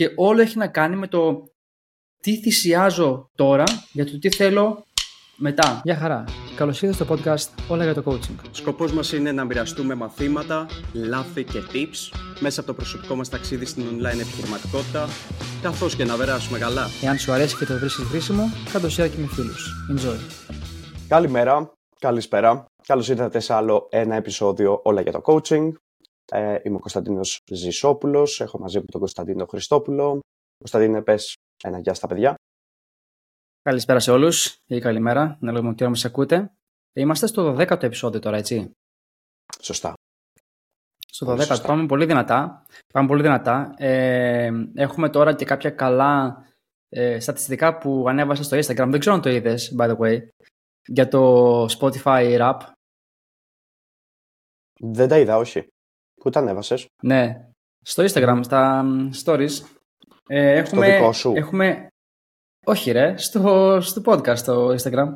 και όλο έχει να κάνει με το τι θυσιάζω τώρα για το τι θέλω μετά. Γεια χαρά. Καλώς ήρθατε στο podcast Όλα για το Coaching. Σκοπός μας είναι να μοιραστούμε μαθήματα, λάθη και tips μέσα από το προσωπικό μας ταξίδι στην online επιχειρηματικότητα, καθώς και να περάσουμε καλά. Εάν σου αρέσει και το βρίσκεις χρήσιμο, κάτω share και με φίλους. Enjoy. Καλημέρα, καλησπέρα. Καλώς ήρθατε σε άλλο ένα επεισόδιο Όλα για το Coaching. Ε, είμαι ο Κωνσταντίνος Ζησόπουλος. Έχω μαζί μου τον Κωνσταντίνο Χριστόπουλο. Κωνσταντίνε, πες ένα γεια στα παιδιά. Καλησπέρα σε όλους ή καλημέρα, να λέμε ότι μας ακούτε. Είμαστε στο 12ο επεισόδιο τώρα, έτσι. Σωστά. Στο 12ο πάμε πολύ δυνατά. Πάμε πολύ δυνατά. Ε, έχουμε τώρα και κάποια καλά ε, στατιστικά που ανέβασα στο Instagram. Δεν ξέρω αν το είδες, by the way, για το Spotify Rap. Δεν τα είδα, όχι. Πού τα ανέβασες. Ναι, στο Instagram, στα stories. Ε, έχουμε, στο δικό σου. Έχουμε... Όχι ρε, στο, στο podcast στο Instagram.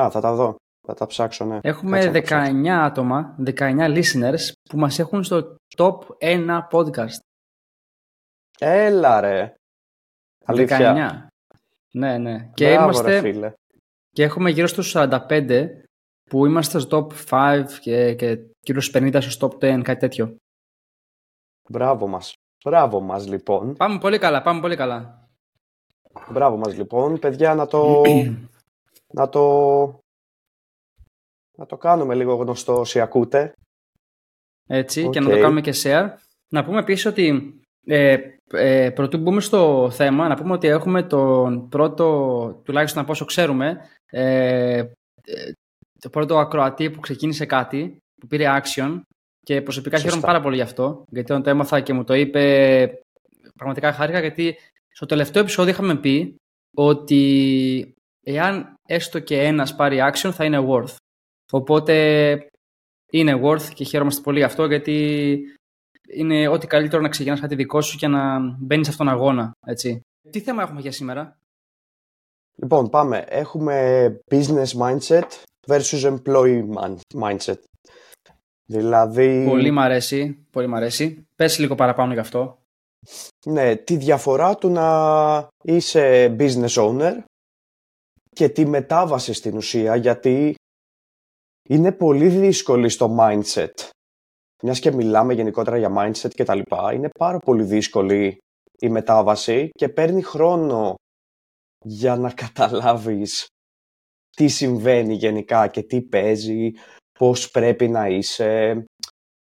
Α, θα τα δω. Θα τα ψάξω, ναι. Έχουμε 19 άτομα, 19 listeners που μας έχουν στο top 1 podcast. Έλα ρε. Αλήθεια. 19. Ναι, ναι. Και, Μπράβο, είμαστε, ρε, φίλε. και έχουμε γύρω στους 45 που είμαστε στο top 5 και, και γύρω στους 50 στο top 10, κάτι τέτοιο. Μπράβο μας. Μπράβο μας λοιπόν. Πάμε πολύ καλά, πάμε πολύ καλά. Μπράβο μας λοιπόν. Παιδιά να το... να το... Να το κάνουμε λίγο γνωστό όσοι ακούτε. Έτσι, και να Οκ. το κάνουμε και share. Να πούμε επίσης ότι ε, ε, πρωτού μπούμε στο θέμα, να πούμε ότι έχουμε τον πρώτο, τουλάχιστον από όσο ξέρουμε, ε, ε, το πρώτο ακροατή που ξεκίνησε κάτι, που πήρε action και προσωπικά Σωστά. χαίρομαι πάρα πολύ γι' αυτό, γιατί όταν το έμαθα και μου το είπε, πραγματικά χάρηκα, γιατί στο τελευταίο επεισόδιο είχαμε πει ότι εάν έστω και ένας πάρει action θα είναι worth. Οπότε είναι worth και χαίρομαστε πολύ γι' αυτό γιατί είναι ό,τι καλύτερο να ξεκινάς κάτι δικό σου και να μπαίνει σε αυτόν τον αγώνα. Έτσι. Τι θέμα έχουμε για σήμερα; Λοιπόν, πάμε. Έχουμε business mindset versus employee man- mindset. Δηλαδή, Πολύ μ' αρέσει. Πολύ μ' αρέσει. Πες λίγο παραπάνω γι' αυτό. ναι, τη διαφορά του να είσαι business owner και τη μετάβαση στην ουσία, γιατί είναι πολύ δύσκολη στο mindset. Μιας και μιλάμε γενικότερα για mindset και τα λοιπά, είναι πάρα πολύ δύσκολη η μετάβαση και παίρνει χρόνο για να καταλάβεις τι συμβαίνει γενικά και τι παίζει, πώς πρέπει να είσαι.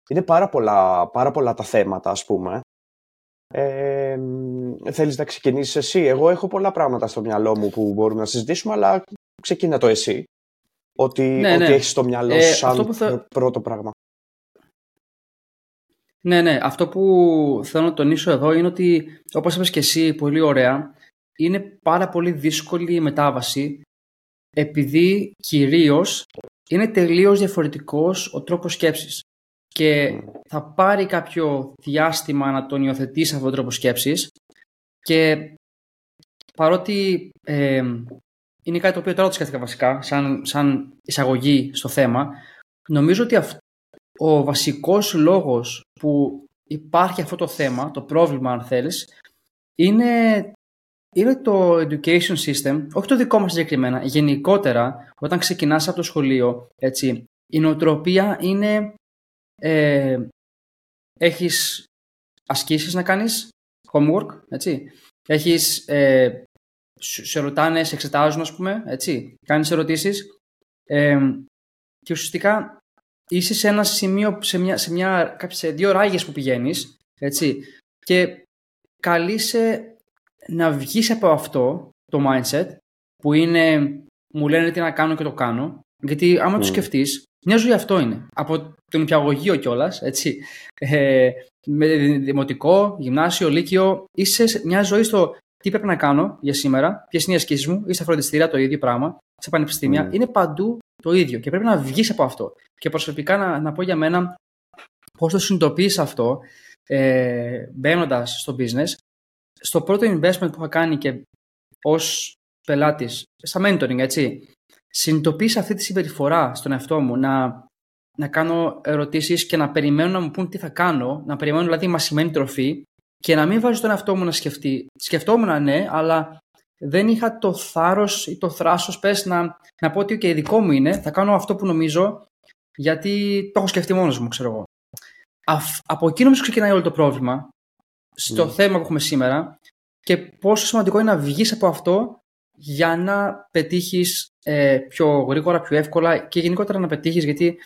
Είναι πάρα πολλά, πάρα πολλά τα θέματα, ας πούμε. Ε, θέλεις να ξεκινήσεις εσύ. Εγώ έχω πολλά πράγματα στο μυαλό μου που μπορούμε να συζητήσουμε, αλλά ξεκίνα το εσύ. Ότι, Ναι, ότι ναι. έχεις στο μυαλό Ε, σου σαν αυτό που θα- πρώτο πράγμα. Ναι, ναι. Αυτό που θέλω να τονίσω εδώ είναι ότι, όπως είπες και εσύ πολύ ωραία, είναι πάρα πολύ δύσκολη η μετάβαση επειδή κυρίως είναι τελείως διαφορετικός ο τρόπος σκέψης. Και θα πάρει κάποιο διάστημα να τον υιοθετήσει αυτόν τον τρόπο σκέψης και παρότι ε, είναι κάτι το οποίο τώρα το σκέφτηκα βασικά σαν, σαν εισαγωγή στο θέμα νομίζω ότι αυ- ο βασικός λόγος που υπάρχει αυτό το θέμα, το πρόβλημα αν θέλεις είναι, είναι το education system, όχι το δικό μας συγκεκριμένα, γενικότερα όταν ξεκινάς από το σχολείο έτσι, η νοοτροπία είναι ε, έχεις ασκήσεις να κάνεις, homework, έτσι. Έχεις, ε, σου- σε ρωτάνε, σε εξετάζουν, ας πούμε, έτσι. Κάνεις ερωτήσεις ε, και ουσιαστικά είσαι σε ένα σημείο, σε, μια, σε, μια, κάποιες- σε δύο ράγες που πηγαίνεις, έτσι. Και καλείσαι να βγεις από αυτό το mindset που είναι μου λένε τι να κάνω και το κάνω. Γιατί άμα το Μμ. σκεφτείς, μια ζωή αυτό είναι. Από τον υπηαγωγείο κιόλας, έτσι. Ε, με δημοτικό, γυμνάσιο, λύκειο, είσαι σε μια ζωή στο τι πρέπει να κάνω για σήμερα, ποιες είναι οι ασκήσεις μου, ή στα φροντιστήρια το ίδιο πράγμα, σε πανεπιστήμια. Μμ. Είναι παντού το ίδιο και πρέπει να βγεις από αυτό. Και προσωπικά να, να πω για μένα πώς το συνειδητοποιείς αυτό ε, μπαίνοντας στο business. Στο πρώτο investment που είχα κάνει και ως πελάτης, στα mentoring, έτσι, συνειδητοποίησα αυτή τη συμπεριφορά στον εαυτό μου να, να κάνω ερωτήσεις και να περιμένω να μου πούν τι θα κάνω, να περιμένω δηλαδή μασημένη τροφή και να μην βάζω τον εαυτό μου να σκεφτεί. Σκεφτόμουν ναι, αλλά δεν είχα το θάρρος ή το θράσος πες να, να πω ότι okay, δικό μου είναι, θα κάνω αυτό που νομίζω γιατί το έχω σκεφτεί μόνος μου, ξέρω εγώ. από εκεί νομίζω ξεκινάει όλο το πρόβλημα στο ναι. θέμα που έχουμε σήμερα και πόσο σημαντικό είναι να βγεις από αυτό για να πετύχεις ε, πιο γρήγορα, πιο εύκολα και γενικότερα να πετύχεις γιατί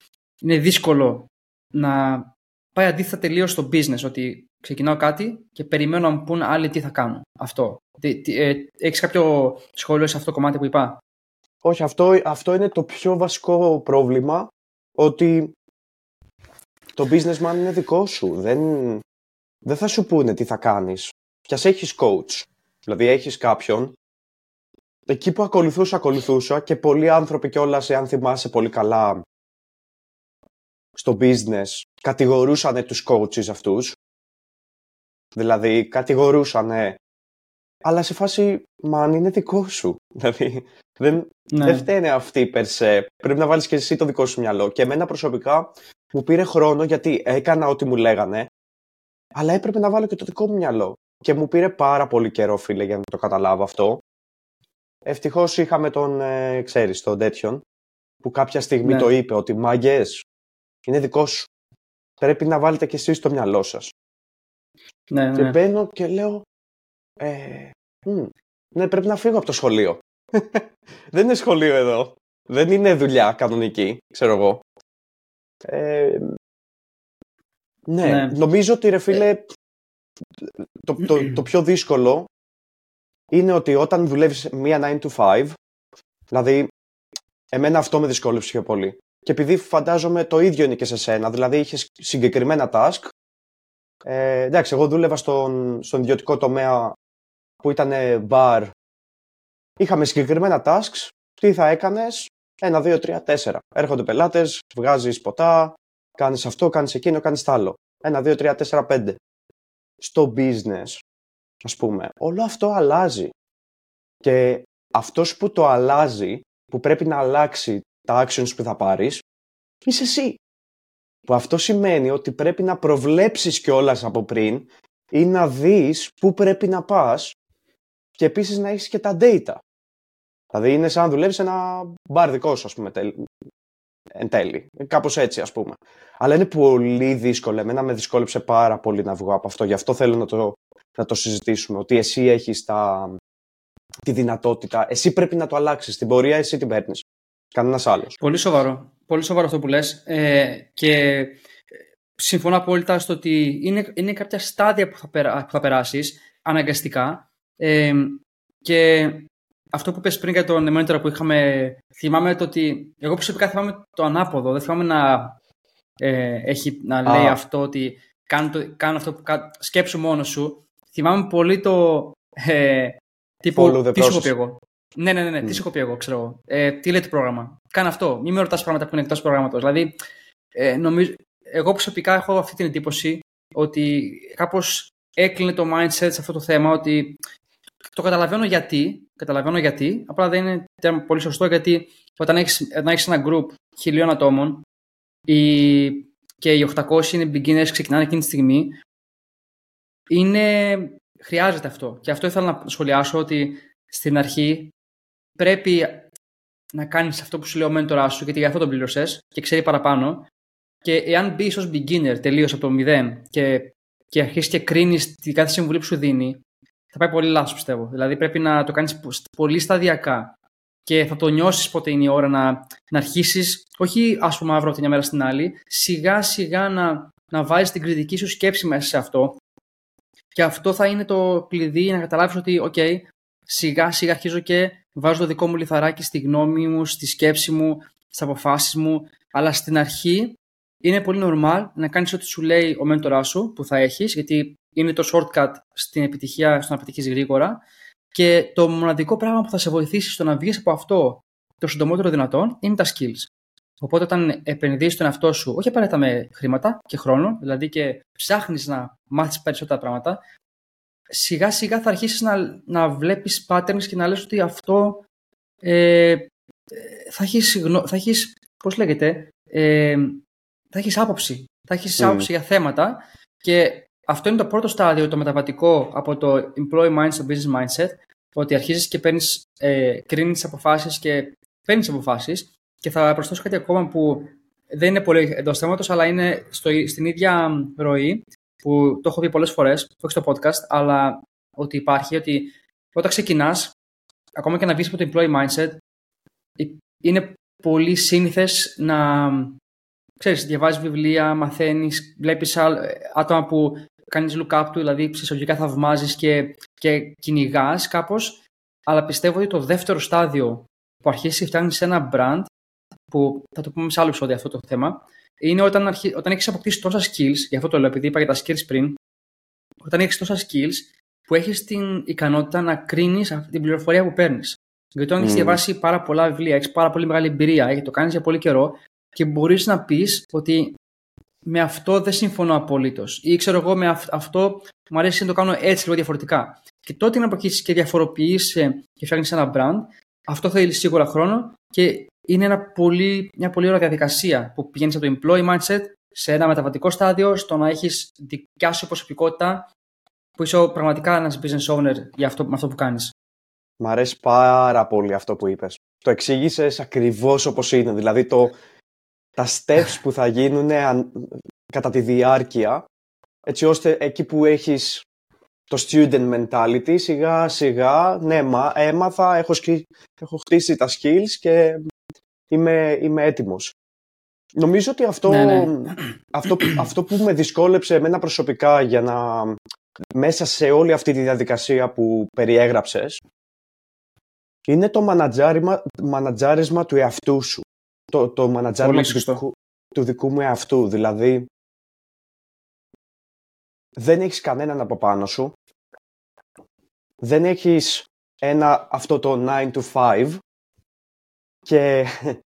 είναι δύσκολο να πάει αντίθετα τελείως στο business ότι ξεκινάω κάτι και περιμένω να μου πούν άλλοι τι θα κάνω. Αυτό. Ε, έχεις κάποιο σχόλιο σε αυτό το κομμάτι που είπα; Όχι, αυτό, αυτό είναι το πιο βασικό πρόβλημα ότι το businessman είναι δικό σου. Δεν, δεν θα σου πούνε τι θα κάνεις. Κι έχεις coach, δηλαδή έχεις κάποιον εκεί που ακολουθούσα, ακολουθούσα και πολλοί άνθρωποι κιόλας, αν θυμάσαι πολύ καλά, στο business κατηγορούσαν τους coaches αυτούς. Δηλαδή, κατηγορούσαν, αλλά σε φάση, μα αν είναι δικό σου. Δηλαδή, δεν, ναι. δεν φταίνε αυτοί περσέ. Πρέπει να βάλεις και εσύ το δικό σου μυαλό. Και εμένα προσωπικά μου πήρε χρόνο γιατί έκανα ό,τι μου λέγανε, αλλά έπρεπε να βάλω και το δικό μου μυαλό. Και μου πήρε πάρα πολύ καιρό, φίλε, για να το καταλάβω αυτό. Ευτυχώς είχαμε τον, ε, ξέρεις, τον τέτοιον, που κάποια στιγμή ναι. το είπε ότι μάγκες, είναι δικό σου. Πρέπει να βάλετε κι εσείς το μυαλό σας. Ναι, και ναι. μπαίνω και λέω, ε, ναι, πρέπει να φύγω από το σχολείο. Δεν είναι σχολείο εδώ. Δεν είναι δουλειά κανονική, ξέρω εγώ. Ε, ναι, ναι, νομίζω ότι ρε φίλε, το, το, το πιο δύσκολο είναι ότι όταν δουλεύεις μία 9 to 5, δηλαδή εμένα αυτό με δυσκόλεψε πιο πολύ. Και επειδή φαντάζομαι το ίδιο είναι και σε σένα, δηλαδή είχες συγκεκριμένα task, ε, εντάξει, εγώ δούλευα στον, στον ιδιωτικό τομέα που ήταν bar, είχαμε συγκεκριμένα tasks, τι θα έκανες, ένα, δύο, τρία, τέσσερα. Έρχονται πελάτες, βγάζεις ποτά, κάνεις αυτό, κάνεις εκείνο, κάνεις τ' άλλο. Ένα, δύο, τρία, τέσσερα, πέντε. Στο business ας πούμε. Όλο αυτό αλλάζει. Και αυτός που το αλλάζει, που πρέπει να αλλάξει τα actions που θα πάρεις, είσαι εσύ. Που αυτό σημαίνει ότι πρέπει να προβλέψεις κιόλας από πριν ή να δεις πού πρέπει να πας και επίσης να έχεις και τα data. Δηλαδή είναι σαν να δουλεύεις ένα μπαρ δικό σου, ας πούμε, εν τέλει. Κάπως έτσι, ας πούμε. Αλλά είναι πολύ δύσκολο. Εμένα με δυσκόλεψε πάρα πολύ να βγω από αυτό. Γι' αυτό θέλω να το να το συζητήσουμε. Ότι εσύ έχεις τα, τη δυνατότητα, εσύ πρέπει να το αλλάξεις. Την πορεία εσύ την παίρνεις. Κανένας άλλος. Πολύ σοβαρό. Πολύ σοβαρό αυτό που λες. Ε, και ε, συμφωνώ απόλυτα στο ότι είναι, είναι κάποια στάδια που θα, περά, που θα περάσεις αναγκαστικά. Ε, και αυτό που είπες πριν για τον monitor που είχαμε, θυμάμαι το ότι εγώ προσωπικά θυμάμαι το ανάποδο. Δεν θυμάμαι να, ε, έχει, να λέει αυτό ότι κάνω, το, κάνω αυτό που σκέψου μόνο σου θυμάμαι πολύ το. Ε, τύπου, τι σου έχω πει εγώ. Ναι, ναι, ναι, ναι. Mm. τι σου έχω πει εγώ, ξέρω εγώ. Ε, τι λέει το πρόγραμμα. Κάνε αυτό. Μην με ρωτάς πράγματα που είναι εκτός προγράμματος. Δηλαδή, ε, νομίζω, εγώ προσωπικά έχω αυτή την εντύπωση ότι κάπως έκλεινε το mindset σε αυτό το θέμα ότι το καταλαβαίνω γιατί, καταλαβαίνω γιατί, απλά δεν είναι πολύ σωστό γιατί όταν έχεις, όταν έχεις ένα group χιλίων ατόμων οι, και οι 800 είναι beginners ξεκινάνε εκείνη τη στιγμή, είναι, χρειάζεται αυτό. Και αυτό ήθελα να σχολιάσω ότι στην αρχή πρέπει να κάνεις αυτό που σου λέει ο μέντοράς σου, γιατί για αυτό τον πλήρωσες και ξέρει παραπάνω. Και εάν μπεις ως beginner τελείως από το μηδέν και, και αρχίσεις και κρίνεις τη κάθε συμβουλή που σου δίνει, θα πάει πολύ λάθος πιστεύω. Δηλαδή πρέπει να το κάνεις πολύ σταδιακά και θα το νιώσεις πότε είναι η ώρα να, να αρχίσεις, όχι α πούμε αύριο από τη μια μέρα στην άλλη, σιγά σιγά να, να βάζεις την κριτική σου σκέψη μέσα σε αυτό και αυτό θα είναι το κλειδί για να καταλάβεις ότι, OK, σιγά σιγά αρχίζω και βάζω το δικό μου λιθαράκι στη γνώμη μου, στη σκέψη μου, στις αποφάσεις μου. Αλλά στην αρχή είναι πολύ normal να κάνεις ό,τι σου λέει ο μέντορά σου που θα έχεις, γιατί είναι το shortcut στην επιτυχία, στο να πετύχεις γρήγορα. Και το μοναδικό πράγμα που θα σε βοηθήσει στο να βγεις από αυτό το συντομότερο δυνατόν είναι τα skills. Οπότε, όταν επενδύει τον εαυτό σου, όχι απαραίτητα με χρήματα και χρόνο, δηλαδή και ψάχνεις να μάθεις περισσότερα πράγματα, σιγά σιγά θα αρχίσεις να, να βλέπεις patterns και να λες ότι αυτό ε, θα έχεις, θα έχεις πώς λέγεται, ε, θα έχεις άποψη. Θα έχεις mm. άποψη για θέματα και αυτό είναι το πρώτο στάδιο, το μεταβατικό από το employee mindset στο business mindset, ότι αρχίζεις και παίρνεις, ε, κρίνεις αποφάσεις και παίρνεις αποφάσεις και θα προσθέσω κάτι ακόμα που δεν είναι πολύ εντός θέματος, αλλά είναι στο, στην ίδια ροή που το έχω πει πολλές φορές, όχι στο podcast, αλλά ότι υπάρχει ότι όταν ξεκινάς, ακόμα και να βγεις από το employee mindset, είναι πολύ σύνηθες να ξέρεις, διαβάζεις βιβλία, μαθαίνεις, βλέπεις άτομα που κάνεις look up του, δηλαδή ψυχολογικά θαυμάζεις και, και κυνηγάς κάπως, αλλά πιστεύω ότι το δεύτερο στάδιο που αρχίσει και φτιάχνεις ένα brand, που θα το πούμε σε άλλο επεισόδιο αυτό το θέμα, είναι όταν, αρχί... όταν έχεις αποκτήσει τόσα skills, γι' αυτό το λέω επειδή είπα για τα skills πριν, όταν έχεις τόσα skills που έχεις την ικανότητα να κρίνεις αυτή την πληροφορία που παίρνεις. Γιατί όταν mm. έχει διαβάσει πάρα πολλά βιβλία, έχεις πάρα πολύ μεγάλη εμπειρία, και το κάνεις για πολύ καιρό και μπορείς να πεις ότι με αυτό δεν συμφωνώ απολύτω. Ή ξέρω εγώ, με αυτό μου αρέσει να το κάνω έτσι λίγο διαφορετικά. Και τότε να προκύψει και διαφοροποιήσει και φτιάχνεις ένα brand, αυτό θέλει σίγουρα χρόνο και είναι ένα πολύ, μια πολύ ωραία διαδικασία που πηγαίνεις από το employee mindset σε ένα μεταβατικό στάδιο, στο να έχεις δικιά σου προσωπικότητα, που είσαι πραγματικά ένας business owner για αυτό, με αυτό που κάνεις. Μ' αρέσει πάρα πολύ αυτό που είπες. Το εξήγησες ακριβώς όπως είναι. Δηλαδή το, τα steps που θα γίνουν κατά τη διάρκεια, έτσι ώστε εκεί που έχεις το student mentality, σιγά σιγά, ναι, μα, έμαθα, έχω, έχω χτίσει τα skills και είμαι, είμαι έτοιμος. Νομίζω ότι αυτό, ναι, ναι. αυτό, αυτό που με δυσκόλεψε εμένα προσωπικά για να μέσα σε όλη αυτή τη διαδικασία που περιέγραψες είναι το μανατζάρισμα, του εαυτού σου. Το, το μανατζάρισμα του δικού, του δικού μου εαυτού. Δηλαδή, δεν έχεις κανέναν από πάνω σου. Δεν έχεις ένα αυτό το 9 to 5 και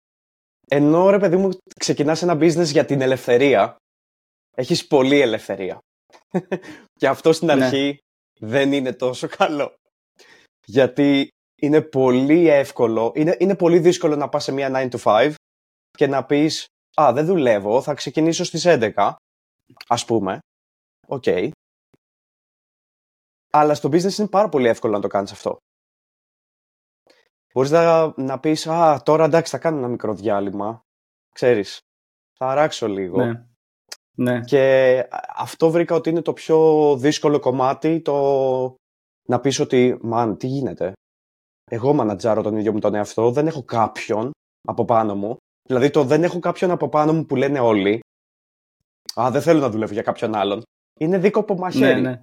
ενώ ρε παιδί μου ξεκινάς ένα business για την ελευθερία έχεις πολλή ελευθερία και αυτό στην ναι. αρχή δεν είναι τόσο καλό γιατί είναι πολύ εύκολο, είναι, είναι πολύ δύσκολο να πας σε μια 9 to 5 και να πεις «Α, δεν δουλεύω, θα ξεκινήσω στις 11», ας πούμε. OK. Okay. Αλλά στο business είναι πάρα πολύ εύκολο να το κάνεις αυτό. Μπορείς να, να πεις «Α, τώρα εντάξει θα κάνω ένα μικρό διάλειμμα». Ξέρεις, θα αράξω λίγο. Ναι. ναι. Και αυτό βρήκα ότι είναι το πιο δύσκολο κομμάτι, το να πεις ότι «Man, τι γίνεται, εγώ μανατζάρω τον ίδιο μου τον εαυτό, δεν έχω κάποιον από πάνω μου. Δηλαδή το δεν έχω κάποιον από πάνω μου που λένε όλοι. Α, δεν θέλω να δουλεύω για κάποιον άλλον. Είναι δίκοπο μαχαίρι. Ναι, ναι.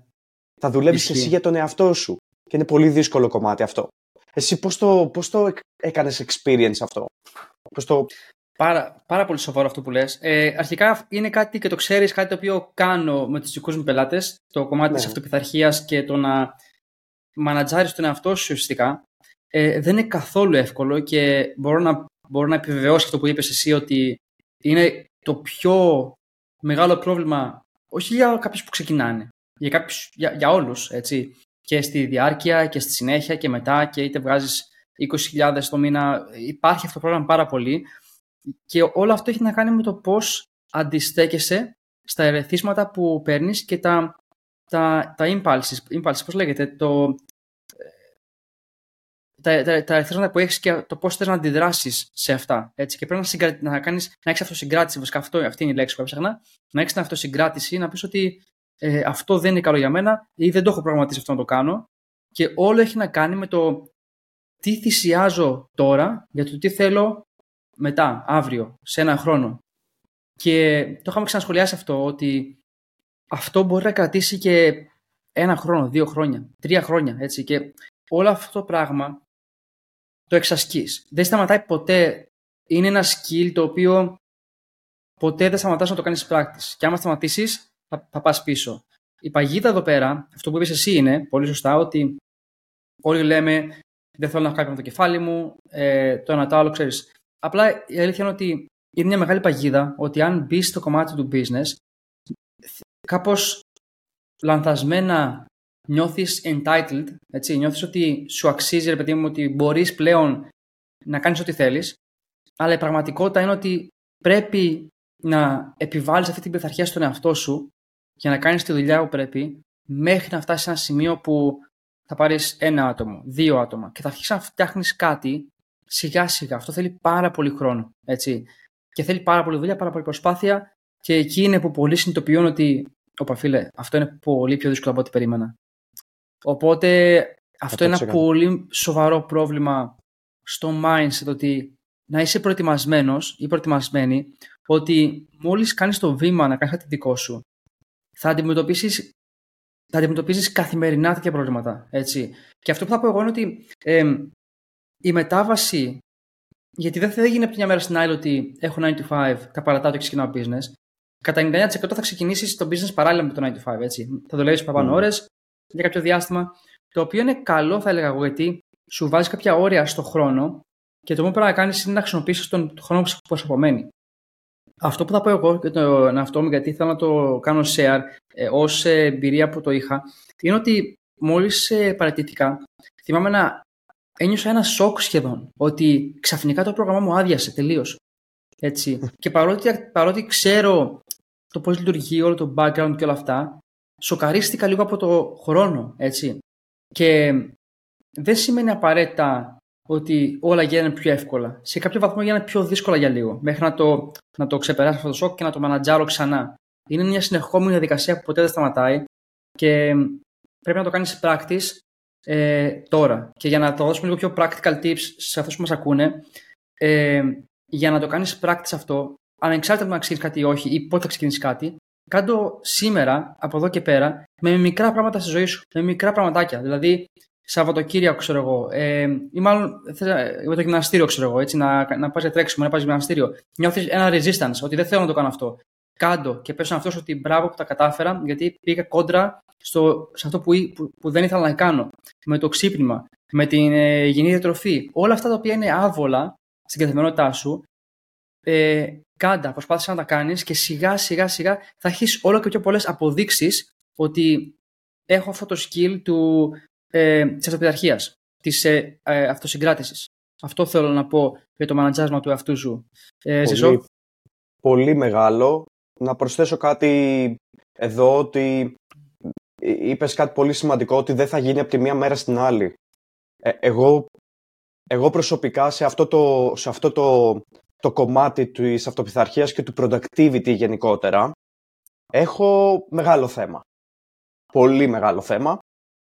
Θα δουλεύεις εσύ για τον εαυτό σου. Και είναι πολύ δύσκολο κομμάτι αυτό. Εσύ πώς το, πώς το έκανες experience αυτό; Πώς το... Πάρα, πάρα πολύ σοβαρό αυτό που λες. Ε, αρχικά είναι κάτι και το ξέρεις, κάτι το οποίο κάνω με τους δικούς μου πελάτες. Το κομμάτι ναι. της αυτοπιθαρχίας και το να μανατζάρεις τον εαυτό σου ουσιαστικά ε, δεν είναι καθόλου εύκολο και μπορώ να, μπορώ να επιβεβαιώσω αυτό που είπες εσύ ότι είναι το πιο μεγάλο πρόβλημα όχι για κάποιους που ξεκινάνε, για, κάποιους, για, για όλους, έτσι. Και στη διάρκεια και στη συνέχεια και μετά και είτε βγάζεις 20.000 το μήνα, υπάρχει αυτό το πρόβλημα πάρα πολύ και όλο αυτό έχει να κάνει με το πώς αντιστέκεσαι στα ερεθίσματα που παίρνεις και τα, τα, τα impulses, impulses, πώς λέγεται, το, τα, τα, τα που έχεις και το πώς θες να αντιδράσεις σε αυτά. Έτσι. Και πρέπει να, συγκρα... να, κάνεις, να έχεις αυτοσυγκράτηση. Βασικά, αυτό, αυτή είναι η λέξη που έψαχνα. Να έχεις την αυτοσυγκράτηση, να πεις ότι ε, αυτό δεν είναι καλό για μένα ή δεν το έχω προγραμματίσει αυτό να το κάνω. Και όλο έχει να κάνει με το τι θυσιάζω τώρα για το τι θέλω μετά, αύριο, σε ένα χρόνο. Και το είχαμε ξανασχολιάσει αυτό, ότι αυτό μπορεί να κρατήσει και ένα χρόνο, δύο χρόνια, τρία χρόνια. Έτσι. Και όλο αυτό το πράγμα το εξασκείς. Δεν σταματάει ποτέ. Είναι ένα skill το οποίο ποτέ δεν σταματάς να το κάνεις practice. Και άμα σταματήσεις, θα, θα πας πίσω. Η παγίδα εδώ πέρα, αυτό που είπες εσύ είναι πολύ σωστά, ότι όλοι λέμε δεν θέλω να κάνω το κεφάλι μου, ε, το ένα το άλλο, ξέρεις. Απλά η αλήθεια είναι ότι είναι μια μεγάλη παγίδα ότι αν μπεις στο κομμάτι του business, κάπως λανθασμένα νιώθεις entitled, έτσι, νιώθεις ότι σου αξίζει, ρε παιδί μου, ότι μπορείς πλέον να κάνεις ό,τι θέλεις, αλλά η πραγματικότητα είναι ότι πρέπει να επιβάλλεις αυτή την πειθαρχία στον εαυτό σου για να κάνεις τη δουλειά που πρέπει μέχρι να φτάσεις σε ένα σημείο που θα πάρεις ένα άτομο, δύο άτομα και θα αρχίσεις να φτιάχνεις κάτι σιγά σιγά. Αυτό θέλει πάρα πολύ χρόνο. Έτσι. Και θέλει πάρα πολύ δουλειά, πάρα πολύ προσπάθεια και εκεί είναι που πολλοί συνειδητοποιούν ότι Ωπα φίλε, αυτό είναι πολύ πιο δύσκολο από ό,τι περίμενα. Οπότε αυτό είναι ένα πολύ σοβαρό πρόβλημα στο mindset ότι να είσαι προετοιμασμένος ή προετοιμασμένη ότι μόλις κάνεις το βήμα να κάνεις κάτι δικό σου θα αντιμετωπίσεις θα αντιμετωπίζεις καθημερινά τέτοια προβλήματα. Έτσι. Και αυτό που θα πω εγώ είναι ότι η μετάβαση γιατί δεν θα γίνει από τη μια μέρα στην άλλη ότι έχω 9 to 5, τα παρατάω και ξεκινάω business. Κατά 99% θα ξεκινήσεις το business παράλληλα με το 9 to 5. Έτσι. Θα δουλεύεις παραπάνω mm. ώρες για κάποιο διάστημα. Το οποίο είναι καλό, θα έλεγα εγώ, γιατί σου βάζει κάποια όρια στο χρόνο και το μόνο που πρέπει να κάνεις είναι να χρησιμοποιήσεις τον χρόνο που σου απομένει. Αυτό που θα πω εγώ και τον εαυτό μου, γιατί θέλω να το κάνω share ε, ως εμπειρία που το είχα, είναι ότι μόλις ε, παρατήθηκα, θυμάμαι να ένιωσα ένα σοκ σχεδόν. Ότι ξαφνικά το πρόγραμμά μου άδειασε τελείως. Έτσι. και παρότι, παρότι ξέρω το πώς λειτουργεί όλο το background και όλα αυτά, σοκαρίστηκα λίγο από το χρόνο. Έτσι. Και δεν σημαίνει απαραίτητα ότι όλα γίνανε πιο εύκολα. Σε κάποιο βαθμό γίνανε πιο δύσκολα για λίγο, μέχρι να το, να το ξεπεράσει αυτό το σοκ και να το μανατζάρω ξανά. Είναι μια συνεχόμενη διαδικασία που ποτέ δεν σταματάει και πρέπει να το κάνεις practice ε, τώρα. Και για να το δώσουμε λίγο πιο practical tips σε αυτούς που μας ακούνε, ε, για να το κάνεις practice αυτό, ανεξάρτητα από να ξεκινήσεις κάτι ή όχι ή πότε θα ξεκινήσεις κάτι, κάντο σήμερα, από εδώ και πέρα, με μικρά πράγματα στη ζωή σου, με μικρά πραγματάκια. Δηλαδή, Σαββατοκύριακο, ξέρω εγώ, ε, ή μάλλον με το γυμναστήριο, ξέρω εγώ, έτσι, να, να πας για τρέξιμο, να πας γυμναστήριο. Νιώθεις ένα resistance, ότι δεν θέλω να το κάνω αυτό. Κάντο και πέσω αυτό ότι μπράβο που τα κατάφερα, γιατί πήγα κόντρα στο, σε αυτό που, που, δεν ήθελα να κάνω. Με το ξύπνημα, με την ε, υγιεινή διατροφή. Όλα αυτά τα οποία είναι άβολα στην καθημερινότητά σου, ε, κάντα, προσπάθησες να τα κάνεις και σιγά σιγά σιγά θα έχεις όλο και πιο πολλές αποδείξεις ότι έχω αυτό το skill του, ε, της αυτοπιταρχίας, της ε, ε, αυτοσυγκράτησης. Αυτό θέλω να πω για το μανατζάσμα του εαυτού σου. Ε, πολύ, πολύ μεγάλο. Να προσθέσω κάτι εδώ ότι είπες κάτι πολύ σημαντικό ότι δεν θα γίνει από τη μία μέρα στην άλλη. Ε, εγώ, εγώ προσωπικά σε αυτό το, σε αυτό το, το κομμάτι της αυτοπιθαρχίας και του productivity γενικότερα έχω μεγάλο θέμα. Πολύ μεγάλο θέμα.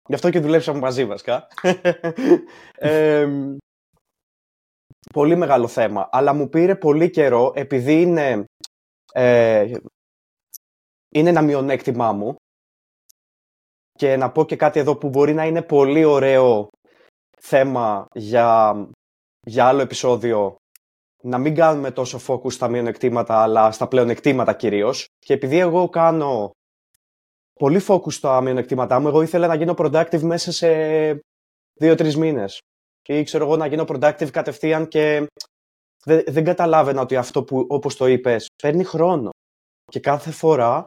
Γι' αυτό και δουλέψαμε μαζί βασικά. πολύ μεγάλο θέμα. Αλλά μου πήρε πολύ καιρό επειδή είναι, ε, είναι ένα μειονέκτημά μου και να πω και κάτι εδώ που μπορεί να είναι πολύ ωραίο θέμα για, για άλλο επεισόδιο να μην κάνουμε τόσο focus στα μειονεκτήματα αλλά στα πλεονεκτήματα κυρίως και επειδή εγώ κάνω πολύ focus στα μειονεκτήματά μου εγώ ήθελα να γίνω productive μέσα σε δύο-τρεις μήνες ή ξέρω εγώ να γίνω productive κατευθείαν και δεν, δεν καταλάβαινα ότι αυτό που όπως το είπες παίρνει χρόνο και κάθε φορά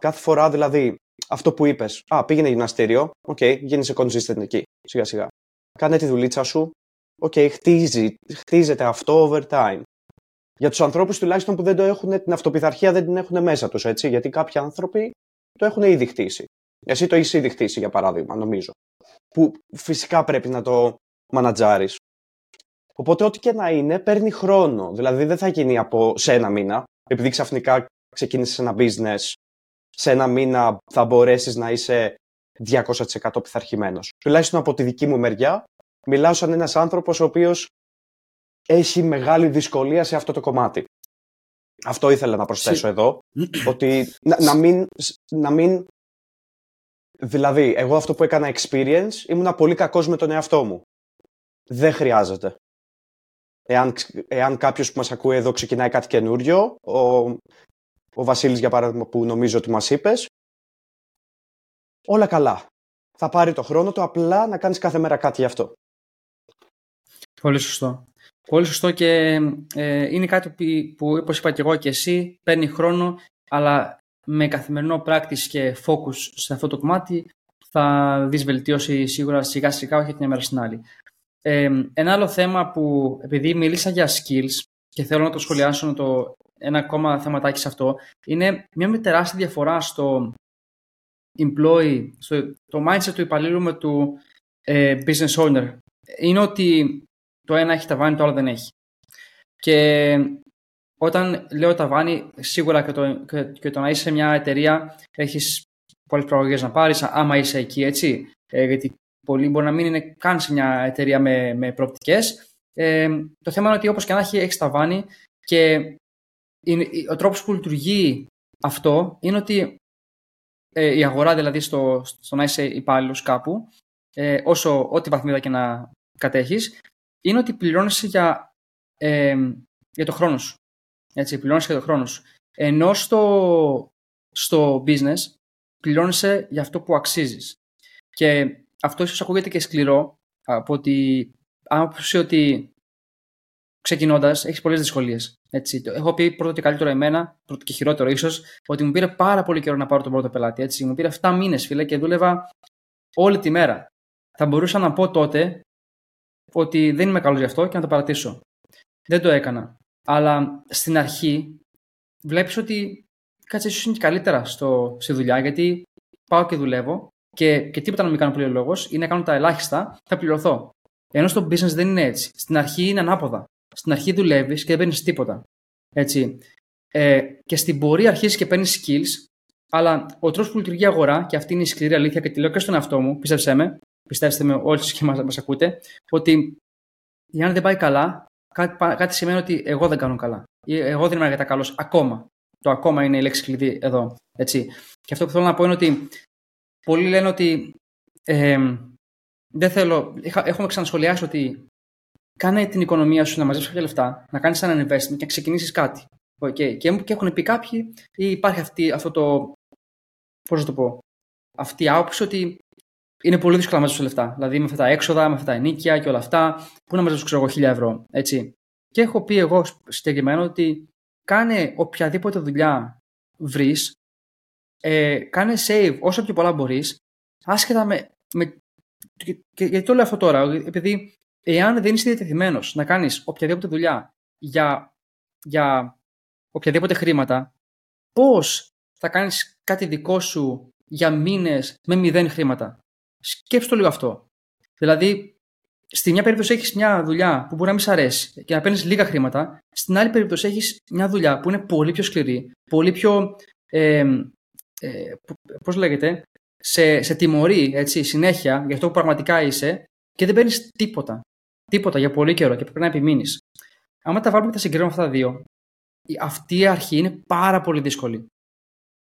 κάθε φορά δηλαδή αυτό που είπες. Α, πήγαινε γυμναστήριο. OK, okay, γίνεσαι consistent εκεί. Σιγά σιγά. Κάνε τη δουλίτσα σου. OK, okay, χτίζει, χτίζεται αυτό over time. Για τους ανθρώπους τουλάχιστον που δεν το έχουν, την αυτοπιθαρχία δεν την έχουν μέσα τους, έτσι. Γιατί κάποιοι άνθρωποι το έχουν ήδη χτίσει. Εσύ το έχει ήδη χτίσει, για παράδειγμα, νομίζω. Που φυσικά πρέπει να το μανατζάρεις. Οπότε, ό,τι και να είναι, παίρνει χρόνο. Δηλαδή, δεν θα γίνει από σε ένα μήνα. Επειδή ξαφνικά ξεκίνησες ένα business σε ένα μήνα θα μπορέσεις να είσαι 200% πειθαρχημένος. Τουλάχιστον από τη δική μου μεριά, μιλάω σαν ένας άνθρωπος ο οποίος έχει μεγάλη δυσκολία σε αυτό το κομμάτι. Αυτό ήθελα να προσθέσω εδώ, ότι να, να, μην, να μην... Δηλαδή, εγώ αυτό που έκανα experience, ήμουν πολύ κακός με τον εαυτό μου. Δεν χρειάζεται. Εάν, εάν κάποιος που μας ακούει εδώ ξεκινάει κάτι καινούριο, ο, ο Βασίλης για παράδειγμα που νομίζω ότι μας είπες, όλα καλά. Θα πάρει το χρόνο του απλά να κάνεις κάθε μέρα κάτι γι' αυτό. Πολύ σωστό. Πολύ σωστό και ε, είναι κάτι που, που όπως είπα και εγώ και εσύ παίρνει χρόνο αλλά με καθημερινό practice και focus σε αυτό το κομμάτι θα δεις βελτίωση σίγουρα σιγά σιγά όχι την ημέρα στην άλλη. Ε, ένα άλλο θέμα που επειδή μίλησα για skills και θέλω να το σχολιάσω να το ένα ακόμα θεματάκι σε αυτό, είναι μια τεράστια διαφορά στο employee, στο, το mindset του υπαλλήλου με του ε, business owner είναι ότι το ένα έχει ταβάνι, το άλλο δεν έχει. Και όταν λέω ταβάνι, σίγουρα και το, και, το να είσαι σε μια εταιρεία έχεις πολλές προαγωγές να πάρεις, άμα είσαι εκεί, έτσι. Ε, γιατί πολλοί μπορεί να μην είναι καν σε μια εταιρεία με, με προοπτικές. Ε, το θέμα είναι ότι όπως και να έχει, έχεις ταβάνι και ο τρόπος που λειτουργεί αυτό είναι ότι ε, η αγορά, δηλαδή στο, στο να είσαι υπάλληλος κάπου, ε, όσο ό,τι βαθμίδα και να κατέχεις, είναι ότι πληρώνεσαι για, ε, για το χρόνο σου. Έτσι, πληρώνεσαι για το χρόνο σου. Ενώ στο, στο business πληρώνεσαι για αυτό που αξίζεις. Και αυτό ίσως ακούγεται και σκληρό, από ότι άποψη ότι ξεκινώντας έχεις πολλές δυσκολίες. Έχω πει πρώτο και καλύτερο εμένα, πρώτο και χειρότερο ίσως, ότι μου πήρε πάρα πολύ καιρό να πάρω τον πρώτο πελάτη. Έτσι. Μου πήρε 7 μήνες, φίλε, και δούλευα όλη τη μέρα. Θα μπορούσα να πω τότε ότι δεν είμαι καλός γι' αυτό και να το παρατήσω. Δεν το έκανα. Αλλά στην αρχή βλέπεις ότι κάτσε ίσως είναι και καλύτερα στο, στη δουλειά γιατί πάω και δουλεύω και, και τίποτα να μην κάνω πλήρω ή να κάνω τα ελάχιστα, θα πληρωθώ. Ενώ στο business δεν είναι έτσι. Στην αρχή είναι ανάποδα. Στην αρχή δουλεύεις και δεν παίρνεις τίποτα. Έτσι. Ε, και στην πορεία αρχίζεις και παίρνεις skills, αλλά ο τρόπος που λειτουργεί η αγορά, και αυτή είναι η σκληρή αλήθεια και τη λέω και στον εαυτό μου, πίστεψέ με, πιστέψτε με όλοι και μας ακούτε, ότι αν δεν πάει καλά, κάτι, κάτι σημαίνει ότι εγώ δεν κάνω καλά. Ή εγώ δεν είμαι αρκετά καλός ακόμα. Το ακόμα είναι η λέξη κλειδί εδώ. Έτσι. Και αυτό που θέλω να πω είναι ότι πολλοί λένε ότι ε, δεν θέλω. Έχουμε ξανασχολιάσει ότι κάνε την οικονομία σου να μαζέψεις κάποια λεφτά, να κάνεις ένα investment και να ξεκινήσεις κάτι. Okay. Και, και έχουν πει κάποιοι, ή υπάρχει αυτή, αυτό το. Πώς να το πω. Αυτή η άποψη ότι είναι πολύ δύσκολο να μαζέψω λεφτά. Δηλαδή με αυτά τα έξοδα, με αυτά τα ενίκια και όλα αυτά, πού να μαζέψω ξέρω εγώ χίλια ευρώ. Έτσι. Και έχω πει εγώ συγκεκριμένο ότι κάνε οποιαδήποτε δουλειά βρεις, ε, κάνε save όσο πιο πολλά μπορείς, άσχετα με. με και, και, γιατί το λέω αυτό τώρα, επειδή εάν δεν είσαι διατεθειμένος να κάνεις οποιαδήποτε δουλειά για, για οποιαδήποτε χρήματα, πώς θα κάνεις κάτι δικό σου για μήνες με μηδέν χρήματα; Σκέψτε το λίγο αυτό. Δηλαδή, στη μια περίπτωση έχεις μια δουλειά που μπορεί να μην σ' αρέσει και να παίρνεις λίγα χρήματα. Στην άλλη περίπτωση έχεις μια δουλειά που είναι πολύ πιο σκληρή, πολύ πιο. Ε, ε, Πώς λέγεται, σε, σε τιμωρεί έτσι, συνέχεια για αυτό που πραγματικά είσαι και δεν παίρνεις τίποτα. Τίποτα για πολύ καιρό και πρέπει να επιμείνεις. Αν τα βάλουμε και τα συγκρίνουμε αυτά τα δύο, αυτή η αρχή είναι πάρα πολύ δύσκολη.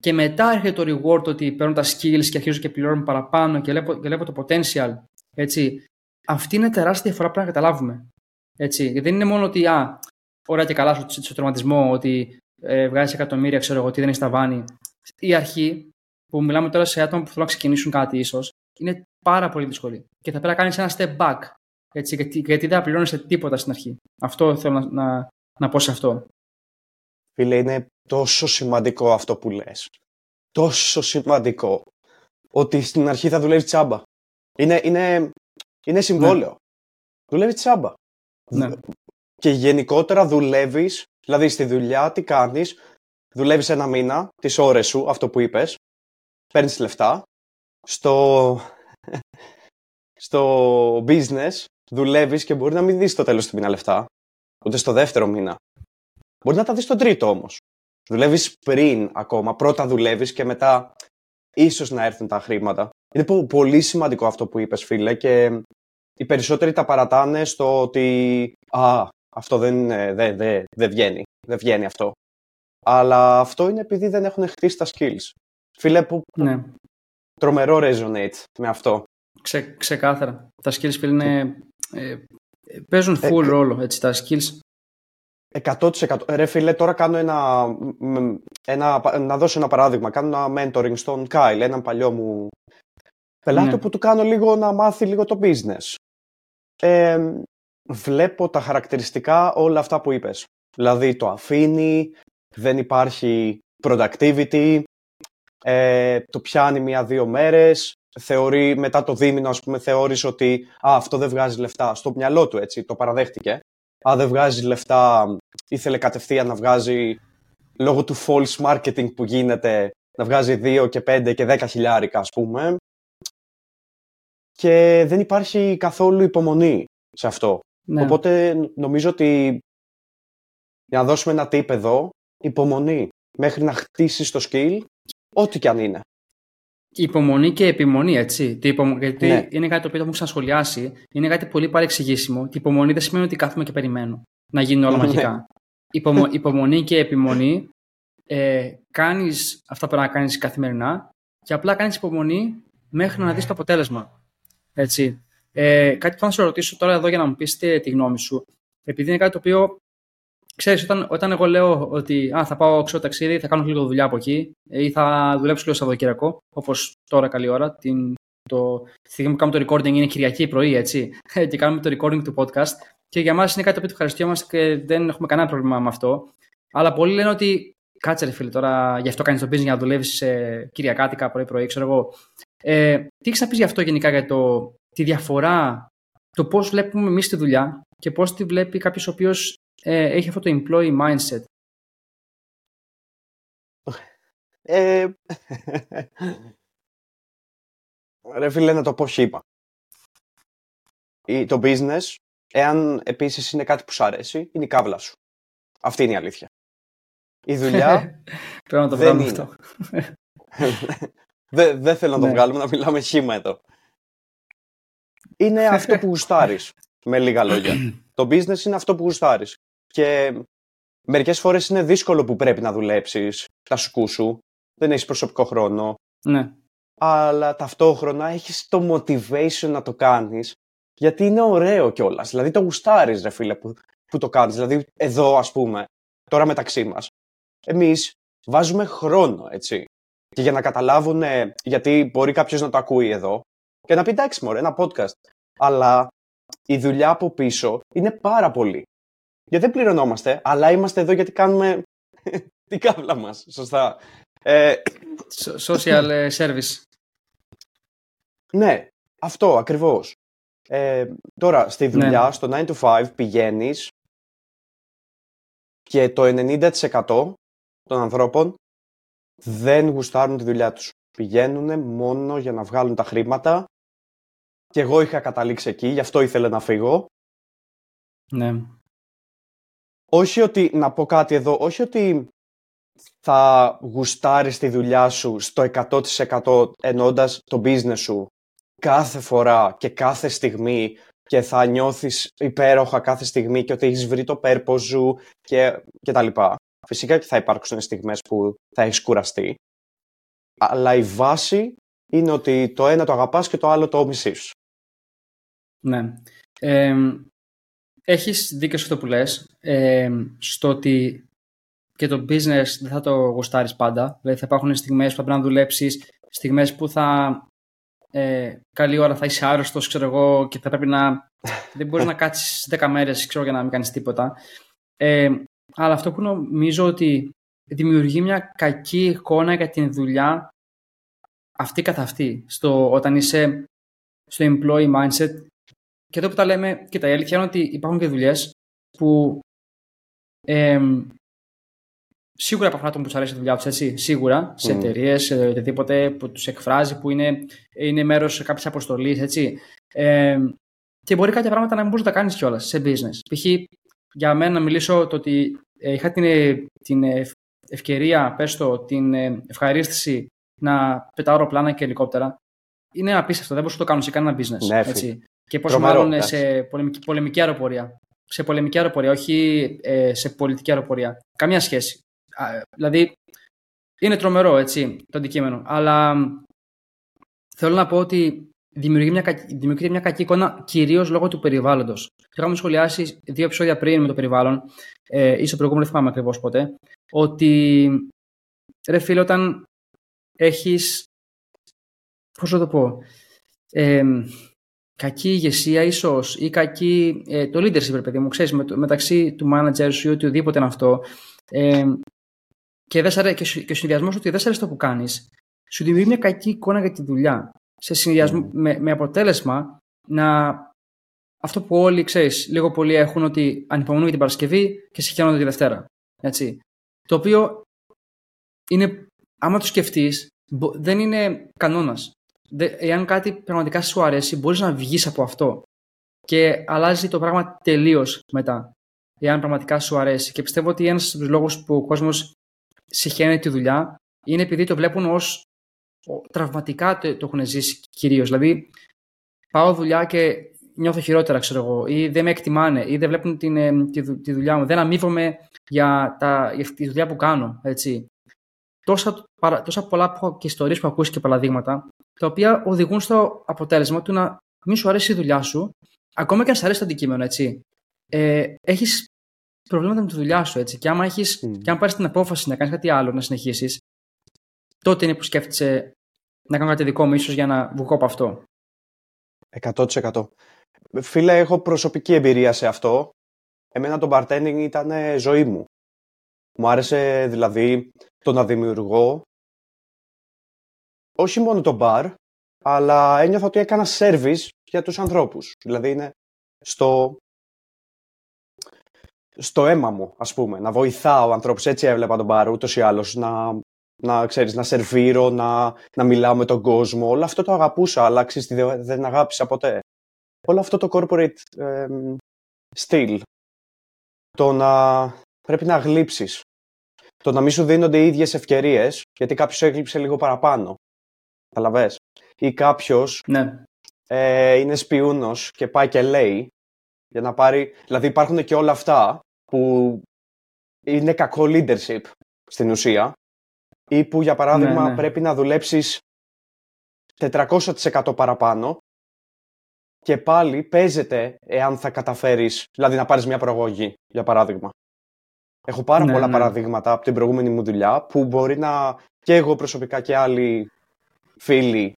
Και μετά έρχεται το reward ότι παίρνω τα skills και αρχίζω και πληρώνω παραπάνω και βλέπω, και βλέπω το potential. Έτσι. Αυτή είναι τεράστια διαφορά που πρέπει να καταλάβουμε. Έτσι. Γιατί δεν είναι μόνο ότι, α, ωραία και καλά στο, στο τροματισμό, ότι ε, βγάζεις εκατομμύρια, ξέρω εγώ, ότι δεν έχεις ταβάνι. Η αρχή, που μιλάμε τώρα σε άτομα που θέλουν να ξεκινήσουν κάτι, ίσως, είναι πάρα πολύ δύσκολη. Και θα πρέπει να κάνεις ένα step back. Έτσι, γιατί, γιατί δεν πληρώνεσαι τίποτα στην αρχή. Αυτό θέλω να, να, να πω σε αυτό. Φίλε, είναι τόσο σημαντικό αυτό που λες. Τόσο σημαντικό. Ότι στην αρχή θα δουλεύει τσάμπα. Είναι, είναι, είναι συμβόλαιο. Ναι. Δουλεύει τσάμπα. Ναι. Και γενικότερα δουλεύεις, δηλαδή στη δουλειά τι κάνεις, δουλεύεις ένα μήνα, τις ώρες σου, αυτό που είπες, παίρνεις λεφτά. Στο, στο business δουλεύεις και μπορεί να μην δεις το τέλος του μήνα λεφτά, ούτε στο δεύτερο μήνα. Μπορεί να τα δεις στον τρίτο όμως. Δουλεύεις πριν ακόμα, πρώτα δουλεύεις και μετά ίσως να έρθουν τα χρήματα. Είναι πολύ σημαντικό αυτό που είπες φίλε και οι περισσότεροι τα παρατάνε στο ότι «Α, αυτό δεν, δεν, δεν, δεν βγαίνει, δεν βγαίνει αυτό». Αλλά αυτό είναι επειδή δεν έχουν χτίσει τα skills. Φίλε, που ναι. τρομερό resonate με αυτό. Ξε, ξεκάθαρα. Τα skills, φίλε, είναι, ε, παίζουν ε, full ρόλο, έτσι, τα skills. 100%. Ρε φίλε, τώρα κάνω ένα, ένα, να δώσω ένα παράδειγμα. Κάνω ένα mentoring στον Κάιλ, έναν παλιό μου πελάτη ναι. που του κάνω λίγο να μάθει λίγο το business. Ε, βλέπω τα χαρακτηριστικά όλα αυτά που είπες. Δηλαδή το αφήνει, δεν υπάρχει productivity, ε, το πιάνει μία-δύο μέρες, θεωρεί μετά το δίμηνο, ας πούμε, θεώρησε ότι α, αυτό δεν βγάζει λεφτά στο μυαλό του, έτσι, το παραδέχτηκε. Α, δεν βγάζει λεφτά, ήθελε κατευθείαν να βγάζει λόγω του false marketing που γίνεται, να βγάζει 2 και 5 και 10 χιλιάρικα ας πούμε και δεν υπάρχει καθόλου υπομονή σε αυτό. Ναι. Οπότε νομίζω ότι για να δώσουμε ένα tip εδώ, υπομονή μέχρι να χτίσεις το skill, ό,τι και αν είναι. Υπομονή και επιμονή, έτσι. Γιατί ναι. είναι κάτι το οποίο το έχω ξανασχολιάσει. Είναι κάτι πολύ παρεξηγήσιμο. Η υπομονή δεν σημαίνει ότι κάθομαι και περιμένω να γίνουν όλα ναι. μαγικά. Υπομο... υπομονή και επιμονή ε, κάνεις αυτά που πρέπει να κάνεις καθημερινά και απλά κάνεις υπομονή μέχρι να δεις το αποτέλεσμα. Έτσι. Ε, κάτι που θα σε ρωτήσω τώρα εδώ για να μου πείτε τη γνώμη σου. Επειδή είναι κάτι το οποίο ξέρεις, όταν, όταν εγώ λέω ότι α, θα πάω ξέρω ταξίδι, θα κάνω λίγο δουλειά από εκεί ή θα δουλέψω λίγο Σαββατοκύριακο, όπως τώρα καλή ώρα, την, το, τη στιγμή που κάνουμε το recording είναι Κυριακή πρωί, έτσι, και κάνουμε το recording του podcast. Και για μας είναι κάτι που ευχαριστιόμαστε και δεν έχουμε κανένα πρόβλημα με αυτό. Αλλά πολλοί λένε ότι κάτσε ρε φίλε τώρα, γι' αυτό κάνεις το business για να δουλεύεις ε, Κυριακάτικα πρωί-πρωί, ξέρω εγώ. Ε, τι έχεις να πεις γι' αυτό γενικά για το, τη διαφορά, το πώς βλέπουμε εμείς τη δουλειά και πώς τη βλέπει κάποιος ο οποίος ε, έχει αυτό το employee mindset; Ε, ρε φίλε, να το πω είπα. Το business, εάν επίσης είναι κάτι που σου αρέσει, είναι η κάβλα σου. Αυτή είναι η αλήθεια. Η δουλειά Πρέπει να το βγάλουμε αυτό. Δεν θέλω να το ναι. βγάλουμε, να μιλάμε χήμα εδώ. Είναι αυτό που γουστάρεις, με λίγα λόγια. Το business είναι αυτό που γουστάρεις. Και μερικές φορές είναι δύσκολο που πρέπει να δουλέψεις τα σκού σου. Δεν έχεις προσωπικό χρόνο. Ναι. Αλλά ταυτόχρονα έχεις το motivation να το κάνεις. Γιατί είναι ωραίο κιόλας. Δηλαδή το γουστάρεις ρε φίλε που, που το κάνεις. Δηλαδή εδώ ας πούμε, τώρα μεταξύ μας, εμείς βάζουμε χρόνο έτσι. Και για να καταλάβουν, γιατί μπορεί κάποιος να το ακούει εδώ και να πει εντάξει μωρέ, ένα podcast. Αλλά η δουλειά από πίσω είναι πάρα πολύ. Γιατί δεν πληρωνόμαστε, αλλά είμαστε εδώ γιατί κάνουμε την κάβλα μας, σωστά. Ε... Social ε, service. Ναι, αυτό ακριβώς. Ε, τώρα, στη ναι. δουλειά, στο 9 to 5, πηγαίνεις και το 90% των ανθρώπων δεν γουστάρουν τη δουλειά τους. Πηγαίνουν μόνο για να βγάλουν τα χρήματα και εγώ είχα καταλήξει εκεί, γι' αυτό ήθελα να φύγω. Ναι όχι ότι, να πω κάτι εδώ, όχι ότι θα γουστάρεις τη δουλειά σου στο 100% ενώντας το business σου κάθε φορά και κάθε στιγμή και θα νιώθεις υπέροχα κάθε στιγμή και ότι έχεις βρει το purpose σου και, και τα λοιπά. Φυσικά και θα υπάρξουν στιγμές που θα έχεις κουραστεί. Αλλά η βάση είναι ότι το ένα το αγαπάς και το άλλο το μισείς. Ναι. Έχεις δίκιο σε αυτό που λες, ε, στο ότι και το business δεν θα το γουστάρεις πάντα. Δηλαδή θα υπάρχουν στιγμές που θα πρέπει να δουλέψεις, στιγμές που θα ε, καλή ώρα θα είσαι άρρωστος, ξέρω εγώ, και θα πρέπει να... δεν μπορείς να κάτσεις 10 μέρες, ξέρω, για να μην κάνεις τίποτα. Ε, αλλά αυτό που νομίζω ότι δημιουργεί μια κακή εικόνα για την δουλειά αυτή καθ' αυτή. Στο, όταν είσαι στο employee mindset και εδώ που τα λέμε, κοίτα, η αλήθεια είναι ότι υπάρχουν και δουλειές που ε, σίγουρα υπάρχουν άτομα που τους αρέσει η δουλειά τους, έτσι. Σίγουρα σε mm. εταιρείες, σε οτιδήποτε που τους εκφράζει, που είναι, είναι μέρος κάποιας αποστολής, έτσι. Ε, και μπορεί κάποια πράγματα να μην μπορείς να τα κάνεις κιόλας σε business. Π.χ. για μένα να μιλήσω το ότι ε, είχα την, την ευκαιρία, πες το, την ευχαρίστηση να πετάω αεροπλάνα και ελικόπτερα. Είναι απίστευτο, δεν μπορούσα να το κάνω σε κανένα business. Ναι, έτσι. Και πόσο μάλλον σε πολεμική, πολεμική αεροπορία. Σε πολεμική αεροπορία, όχι ε, σε πολιτική αεροπορία. Καμία σχέση. Δηλαδή, είναι τρομερό, έτσι, το αντικείμενο. Αλλά θέλω να πω ότι δημιουργεί μια, δημιουργεί μια κακή εικόνα κυρίως λόγω του περιβάλλοντος. Είχαμε σχολιάσει δύο επεισόδια πριν με το περιβάλλον, ε, ή στο προηγούμενο, δεν θυμάμαι ακριβώς ποτέ, ότι ρε φίλε, όταν έχεις. Πώς θα το πω. Ε, κακή ηγεσία ίσως ή κακή, ε, το leadership, ρε παιδί μου, ξέρεις, με, μεταξύ του manager σου ή οτιδήποτε είναι αυτό ε, και, δεν και, και ο συνδυασμός ότι δεν σε αρέσει το που κάνεις, σου δημιουργεί μια κακή εικόνα για τη δουλειά. Σε συνδυασμό, με, με αποτέλεσμα να αυτό που όλοι ξέρεις, λίγο πολύ έχουν ότι ανυπομονούν για την Παρασκευή και συγχαίρονται τη Δευτέρα. Έτσι. Το οποίο είναι άμα το σκεφτείς, δεν είναι κανόνας. Εάν κάτι πραγματικά σου αρέσει, μπορείς να βγεις από αυτό. Και αλλάζει το πράγμα τελείως μετά. Εάν πραγματικά σου αρέσει. Και πιστεύω ότι ένας από τους λόγους που ο κόσμος συχαίνει τη δουλειά είναι επειδή το βλέπουν ως τραυματικά το, το έχουν ζήσει κυρίως. Δηλαδή, πάω δουλειά και νιώθω χειρότερα, ξέρω εγώ, ή δεν με εκτιμάνε, ή δεν βλέπουν την, ε, τη, τη δουλειά μου, δεν αμείβομαι για, τα, για τη δουλειά που κάνω. Έτσι. Τόσα, τόσα πολλά και ιστορίες που ακούσει και παραδείγματα, τα οποία οδηγούν στο αποτέλεσμα του να μην σου αρέσει η δουλειά σου, ακόμα και αν σου αρέσει το αντικείμενο, έτσι. Ε, έχεις προβλήματα με τη δουλειά σου, έτσι. Και, άμα έχεις, mm. και αν πάρεις την απόφαση να κάνεις κάτι άλλο, να συνεχίσεις, τότε είναι που σκέφτεσαι να κάνω κάτι δικό μου, ίσως για να βγω από αυτό. 100%. Φίλε, έχω προσωπική εμπειρία σε αυτό. Εμένα το bartending ήταν ζωή μου. Μου άρεσε δηλαδή το να δημιουργώ όχι μόνο το bar, αλλά ένιωθα ότι έκανα service για τους ανθρώπους. Δηλαδή είναι στο, στο αίμα μου, ας πούμε, να βοηθάω ανθρώπους. Έτσι έβλεπα τον bar, ούτως ή άλλως, να, να, ξέρεις, να σερβίρω, να, να μιλάω με τον κόσμο. Όλο αυτό το αγαπούσα, αλλά ξέρεις, δεν, δεν αγάπησα ποτέ όλο αυτό το corporate ε, style, το να πρέπει να γλύψεις, το να μην σου δίνονται οι ίδιες ευκαιρίες, γιατί κάποιος έγλειψε λίγο παραπάνω. Καταλαβες; Ή κάποιος ναι. ε, είναι σπιούνος και πάει και λέει, για να πάρει... Δηλαδή υπάρχουν και όλα αυτά που είναι κακό leadership στην ουσία, ή που για παράδειγμα ναι, ναι. πρέπει να δουλέψεις 400% παραπάνω και πάλι παίζεται εάν θα καταφέρεις, δηλαδή να πάρεις μια προαγωγή, για παράδειγμα. Έχω πάρα ναι, πολλά ναι. παραδείγματα από την προηγούμενη μου δουλειά που μπορεί να και εγώ προσωπικά και άλλοι φίλοι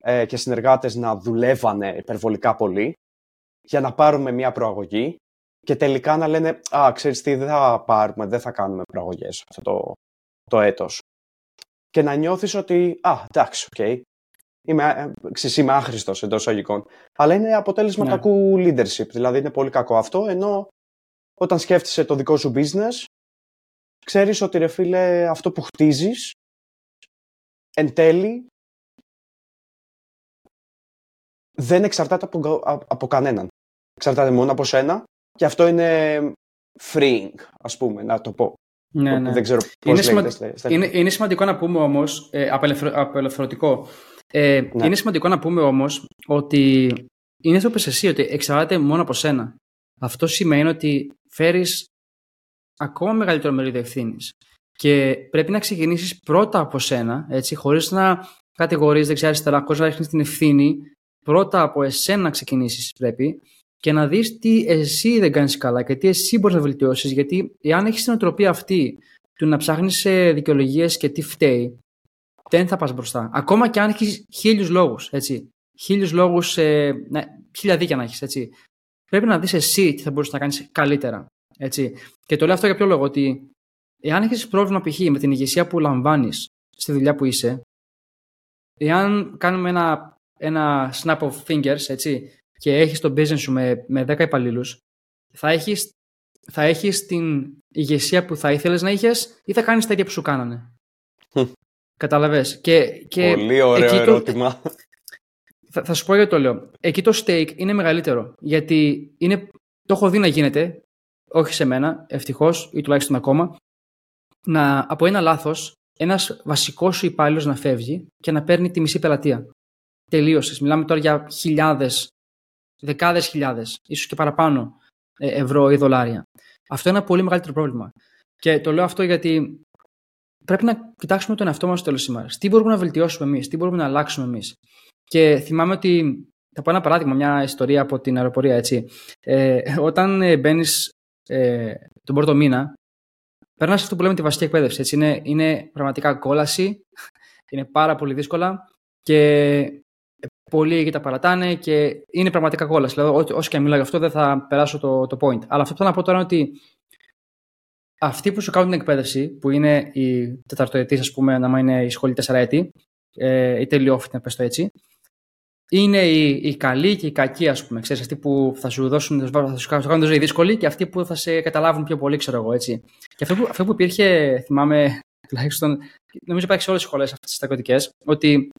ε, και συνεργάτες να δουλεύανε υπερβολικά πολύ για να πάρουμε μια προαγωγή και τελικά να λένε «Α, ξέρεις τι, δεν θα πάρουμε, δεν θα κάνουμε προαγωγές αυτό το, το έτος». Και να νιώθεις ότι «Α, εντάξει, OK, okay, είμαι, ε, είμαι άχρηστος εντός εισαγωγικών. Αλλά είναι αποτέλεσμα ναι. κακού leadership. Δηλαδή είναι πολύ κακό αυτό. Ενώ όταν σκέφτεσαι το δικό σου business, ξέρεις ότι ρε φίλε, αυτό που χτίζεις εν τέλει δεν εξαρτάται από, από κανέναν. Εξαρτάται μόνο από σένα και αυτό είναι freeing, ας πούμε, να το πω. Ναι, ναι. Δεν ξέρω πώς είναι, είναι, είναι σημαντικό να πούμε όμως, ε, απελευθερωτικό, ε, ναι. Είναι σημαντικό να πούμε όμως ότι είναι το εσύ, ότι εξαρτάται μόνο από σένα. Αυτό σημαίνει ότι φέρεις ακόμα μεγαλύτερο μερίδιο ευθύνης. Και πρέπει να ξεκινήσεις πρώτα από σένα, έτσι, χωρίς να κατηγορείς δεξιά-αριστερά, χωρίς να ρίχνεις την ευθύνη. Πρώτα από εσένα να ξεκινήσεις πρέπει και να δεις τι εσύ δεν κάνεις καλά και τι εσύ μπορείς να βελτιώσεις. Γιατί εάν έχεις την οτροπία αυτή του να ψάχνεις δικαιολογίες και τι φταίει, δεν θα πας μπροστά. Ακόμα και αν έχεις χίλιους λόγους. Χίλιους λόγους, ε, ναι, χίλια δίκια να έχεις. Έτσι. Πρέπει να δεις εσύ τι θα μπορούσες να κάνεις καλύτερα. Έτσι. Και το λέω αυτό για ποιο λόγο, ότι εάν έχεις πρόβλημα π.χ. με την ηγεσία που λαμβάνεις στη δουλειά που είσαι, εάν κάνουμε ένα, ένα snap of fingers έτσι, και έχεις το business σου με, με 10 υπαλλήλους, θα έχεις θα έχεις την ηγεσία που θα ήθελες να είχες ή θα κάνεις τα ίδια που σου κάνανε. Καταλαβες. Και, και Πολύ ωραίο ερώτημα. Θα, θα, σου πω γιατί το λέω. Εκεί το stake είναι μεγαλύτερο. Γιατί είναι, το έχω δει να γίνεται, όχι σε μένα, ευτυχώς ή τουλάχιστον ακόμα, να, από ένα λάθος ένας βασικός σου υπάλληλος να φεύγει και να παίρνει τη μισή πελατεία. Τελείωσες. Μιλάμε τώρα για χιλιάδες, δεκάδες χιλιάδες, ίσως και παραπάνω ε, ευρώ ή δολάρια. Αυτό είναι ένα πολύ μεγαλύτερο πρόβλημα. Και το λέω αυτό γιατί πρέπει να κοιτάξουμε τον εαυτό μας στο τέλος ημέρας. Τι μπορούμε να βελτιώσουμε εμείς, τι μπορούμε να αλλάξουμε εμείς. Και θυμάμαι ότι. Θα πω ένα παράδειγμα, μια ιστορία από την αεροπορία. Έτσι. Ε, όταν ε, μπαίνεις ε, τον πρώτο μήνα, περνάς αυτό που λέμε τη βασική εκπαίδευση. Έτσι. Είναι, είναι πραγματικά κόλαση, είναι πάρα πολύ δύσκολα και πολλοί εκεί τα παρατάνε και είναι πραγματικά κόλαση. Δηλαδή, όσο και αν μιλάω γι' αυτό, δεν θα περάσω το, το point. Αλλά αυτό που θέλω να πω τώρα είναι ότι αυτοί που σου κάνουν την εκπαίδευση, που είναι οι τεταρτοετής, ας πούμε, αν είναι η σχολή 4 έτη, ε, ή τελειόφοιτη, να πες το έτσι, είναι οι, οι καλοί και οι κακοί, ας πούμε. Ξέρεις, αυτοί που θα σου δώσουν, θα σου κάνουν τη ζωή δύσκολη και αυτοί που θα σε καταλάβουν πιο πολύ, ξέρω εγώ, έτσι. Και αυτό που, αυτό που υπήρχε, θυμάμαι, τουλάχιστον νομίζω υπάρχει σε όλες τις σχολές αυτές τις στρατιωτικές, ότι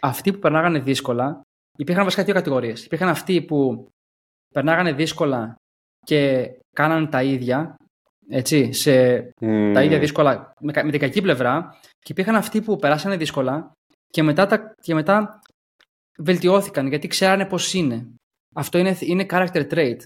αυτοί που περνάγανε δύσκολα, υπήρχαν βασικά δύο κατηγορίες. Υπήρχαν αυτοί που περνάγανε δύσκολα και κάνανε τα ίδια, έτσι, σε τα ίδια δύσκολα, με, με την κακή πλευρά, και υπήρχαν αυτοί που περάσανε δύσκολα και μετά, τα, και μετά βελτιώθηκαν γιατί ξέρανε πώς είναι. Αυτό είναι, είναι character trait.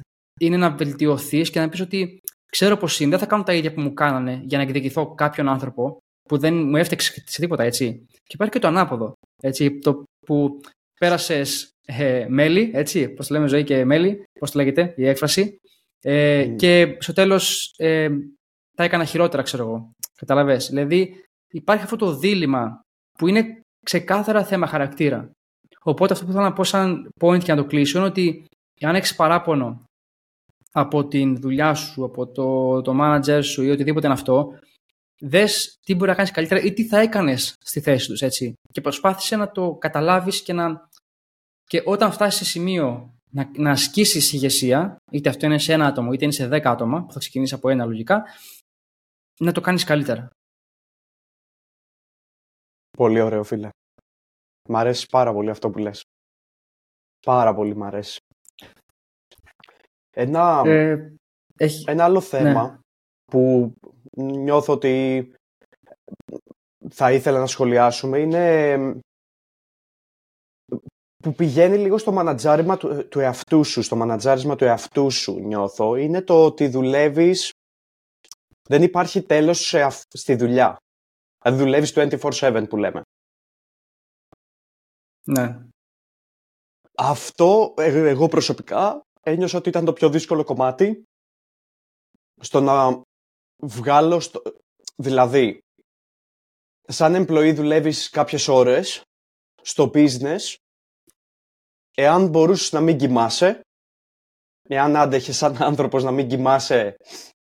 Είναι να βελτιωθείς και να πεις ότι ξέρω πώς είναι, δεν θα κάνω τα ίδια που μου κάνανε για να εκδικηθώ κάποιον άνθρωπο που δεν μου έφτιαξε σε τίποτα, έτσι. Και υπάρχει και το ανάποδο, έτσι, το που πέρασες ε, μέλη, έτσι, πώς το λέμε ζωή και μέλη, πώς το λέγεται η έκφραση, ε, mm. και στο τέλος ε, τα έκανα χειρότερα, ξέρω εγώ. Καταλαβέ. Δηλαδή υπάρχει αυτό το δίλημα που είναι ξεκάθαρα θέμα χαρακτήρα. Οπότε αυτό που θέλω να πω σαν point και να το κλείσω είναι ότι αν έχει παράπονο από την δουλειά σου, από το, το manager σου ή οτιδήποτε είναι αυτό, δες τι μπορεί να κάνεις καλύτερα ή τι θα έκανες στη θέση τους, έτσι. Και προσπάθησε να το καταλάβεις και να. Και όταν φτάσεις σε σημείο να, να ασκήσεις ηγεσία, είτε αυτό είναι σε ένα άτομο, είτε είναι σε δέκα άτομα, που θα ξεκινήσει από ένα λογικά, να το κάνεις καλύτερα. Πολύ ωραίο, φίλε. Μ' αρέσει πάρα πολύ αυτό που λες. Πάρα πολύ μ' αρέσει. Ένα, ε, έχει... ένα άλλο θέμα ναι. Που νιώθω ότι θα ήθελα να σχολιάσουμε είναι που πηγαίνει λίγο στο μανατζάρισμα του, του εαυτού σου, στο μανατζάρισμα του εαυτού σου νιώθω, είναι το ότι δουλεύεις, δεν υπάρχει τέλος σε, στη δουλειά. Δηλαδή δουλεύεις 24-7 που λέμε. Ναι. Αυτό ε, εγώ προσωπικά ένιωσα ότι ήταν το πιο δύσκολο κομμάτι στο να βγάλω, στο... δηλαδή σαν employee δουλεύεις κάποιες ώρες στο business εάν μπορούσες να μην κοιμάσαι εάν άντεχες σαν άνθρωπος να μην κοιμάσαι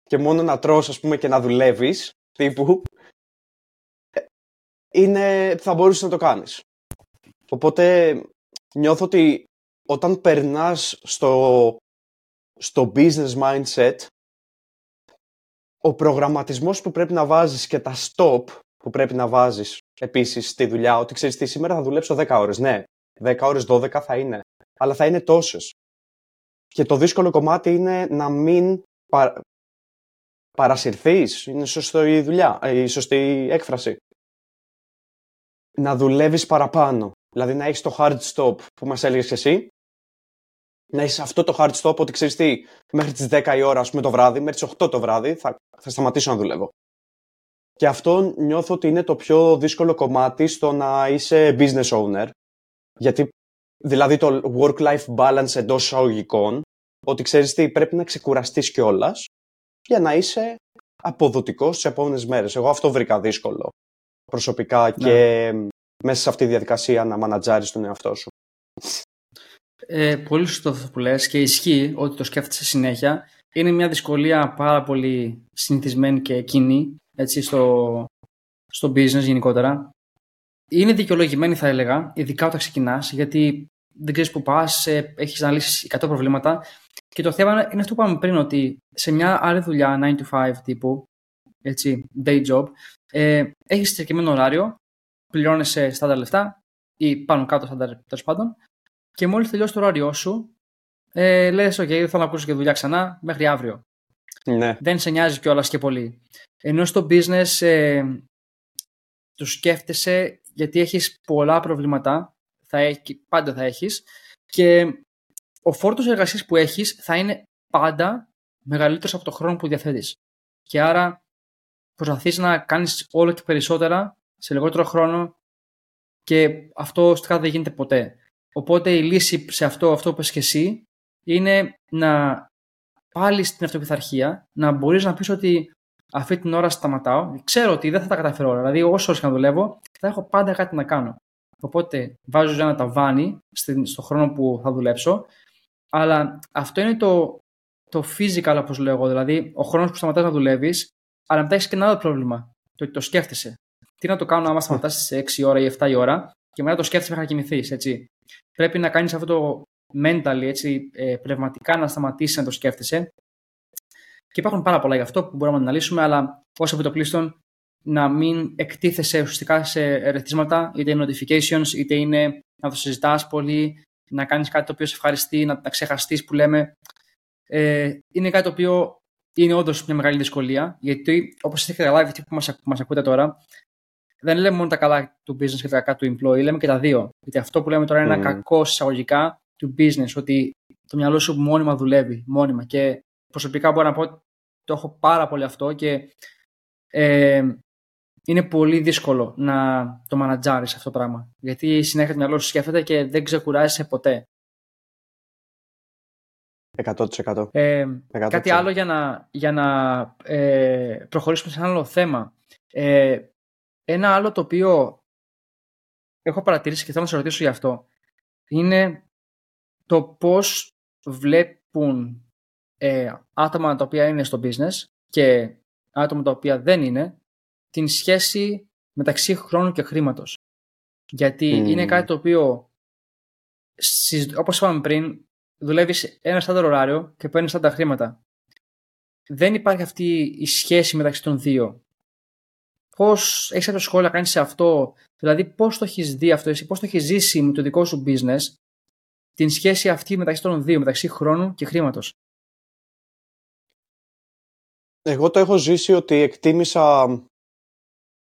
και μόνο να τρως ας πούμε και να δουλεύεις τύπου ε, είναι, θα μπορούσες να το κάνεις. Οπότε νιώθω ότι όταν περνάς στο, στο business mindset, ο προγραμματισμός που πρέπει να βάζεις και τα stop που πρέπει να βάζεις επίσης στη δουλειά, ότι ξέρεις τι, σήμερα θα δουλέψω 10 ώρες. Ναι, 10 ώρες, 12 θα είναι, αλλά θα είναι τόσες. Και το δύσκολο κομμάτι είναι να μην πα... παρασυρθείς, είναι σωστή η δουλειά, η σωστή έκφραση. Να δουλεύεις παραπάνω, δηλαδή να έχεις το hard stop που μας έλεγες εσύ να είσαι αυτό το hard stop ότι ξέρεις τι, μέχρι τις 10 η ώρα, ας πούμε το βράδυ, μέχρι τις 8 το βράδυ, θα, θα σταματήσω να δουλεύω. Και αυτό νιώθω ότι είναι το πιο δύσκολο κομμάτι στο να είσαι business owner. Γιατί, δηλαδή το work-life balance εντός εισαγωγικών, ότι ξέρεις τι, πρέπει να ξεκουραστείς κιόλας για να είσαι αποδοτικός στι επόμενες μέρες. Εγώ αυτό βρήκα δύσκολο προσωπικά ναι. και μέσα σε αυτή τη διαδικασία να μανατζάρεις τον εαυτό σου. Ε, πολύ σωστό αυτό που λες και ισχύει ότι το σκέφτεσαι συνέχεια. Είναι μια δυσκολία πάρα πολύ συνηθισμένη και κοινή έτσι, στο, στο business γενικότερα. Είναι δικαιολογημένη θα έλεγα, ειδικά όταν ξεκινάς, γιατί δεν ξέρεις που πας, ε, έχεις να λύσει 100 προβλήματα. Και το θέμα είναι αυτό που είπαμε πριν, ότι σε μια άλλη δουλειά 9 to 5 τύπου, έτσι, day job, ε, έχεις συγκεκριμένο ωράριο, πληρώνεσαι στάνταρ λεφτά ή πάνω κάτω στάνταρ τέλος πάντων και μόλις τελειώσει το ωράριό σου, ε, λες: OK, δεν θέλω να ακούσω και δουλειά ξανά μέχρι αύριο. Ναι. Δεν σε νοιάζει κιόλας και πολύ. Ενώ στο business ε, το σκέφτεσαι γιατί έχεις πολλά προβλήματα, θα έχει, πάντα θα έχεις και ο φόρτος εργασίας που έχεις θα είναι πάντα μεγαλύτερος από το χρόνο που διαθέτεις. Και άρα προσπαθείς να κάνεις όλο και περισσότερα σε λιγότερο χρόνο και αυτό στην δεν γίνεται ποτέ. Οπότε η λύση σε αυτό, αυτό που είπες και εσύ, είναι να πάλι στην αυτοπιθαρχία, να μπορείς να πεις ότι αυτή την ώρα σταματάω, ξέρω ότι δεν θα τα καταφέρω όλα, δηλαδή όσο ώρες και να δουλεύω, θα έχω πάντα κάτι να κάνω. Οπότε βάζω ένα ταβάνι στο χρόνο που θα δουλέψω, αλλά αυτό είναι το, το physical όπως λέω εγώ, δηλαδή ο χρόνος που σταματάς να δουλεύεις, αλλά μετά έχεις και ένα άλλο πρόβλημα, το ότι το σκέφτεσαι. Τι να το κάνω άμα σταματάς σε 6 ώρα ή 7 η ώρα και μετά το σκέφτεσαι μέχρι να κοιμηθείς, έτσι πρέπει να κάνεις αυτό το mental, έτσι, ε, πνευματικά να σταματήσεις να το σκέφτεσαι. Και υπάρχουν πάρα πολλά γι' αυτό που μπορούμε να αναλύσουμε, αλλά όσο το πλήστον να μην εκτίθεσαι ουσιαστικά σε ερεθίσματα, είτε είναι notifications, είτε είναι να το συζητάς πολύ, να κάνεις κάτι το οποίο σε ευχαριστεί, να τα ξεχαστείς που λέμε. Ε, είναι κάτι το οποίο είναι όντως μια μεγάλη δυσκολία, γιατί όπως έχετε καταλάβει, αυτοί που μας ακούτε τώρα, δεν λέμε μόνο τα καλά του business και τα κακά του employee, λέμε και τα δύο. Γιατί αυτό που λέμε τώρα είναι ένα κακό εισαγωγικά του business, ότι το μυαλό σου μόνιμα δουλεύει, μόνιμα. Και προσωπικά μπορώ να πω ότι το έχω πάρα πολύ αυτό και ε, είναι πολύ δύσκολο να το μανατζάρεις αυτό το πράγμα. Γιατί συνέχεια το μυαλό σου σκέφτεται και δεν ξεκουράζεσαι ποτέ. 100%. Ε, Κάτι άλλο για να, για να ε, προχωρήσουμε σε ένα άλλο θέμα. Ε, ένα άλλο το οποίο έχω παρατηρήσει και θέλω να σε ρωτήσω γι' αυτό είναι το πώς βλέπουν ε, άτομα τα οποία είναι στο business και άτομα τα οποία δεν είναι την σχέση μεταξύ χρόνου και χρήματος. Γιατί είναι κάτι το οποίο όπως είπαμε πριν δουλεύεις ένα στάνταρ ωράριο και παίρνεις τα χρήματα. Δεν υπάρχει αυτή η σχέση μεταξύ των δύο. Πώς έχεις κάποιο σχόλιο να κάνει σε αυτό, δηλαδή πώς το έχεις δει αυτό, εσύ; Πώς το έχεις ζήσει με το δικό σου business, την σχέση αυτή μεταξύ των δύο, μεταξύ χρόνου και χρήματος; Εγώ το έχω ζήσει ότι εκτίμησα.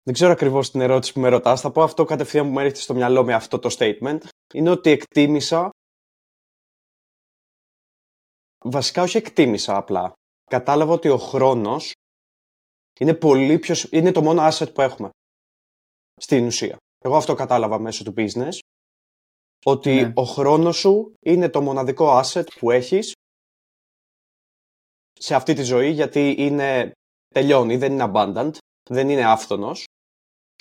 Δεν ξέρω ακριβώς την ερώτηση που με ρωτάς. Θα πω αυτό κατευθείαν που μου έρχεται στο μυαλό με αυτό το statement. Είναι ότι εκτίμησα. Βασικά, όχι εκτίμησα απλά. Κατάλαβα ότι ο χρόνος είναι, πολύ πιο, είναι το μόνο asset που έχουμε στην ουσία. Εγώ αυτό κατάλαβα μέσω του business. Ότι ναι. ο χρόνος σου είναι το μοναδικό asset που έχεις σε αυτή τη ζωή γιατί είναι, τελειώνει, δεν είναι abundant, δεν είναι άφθονος.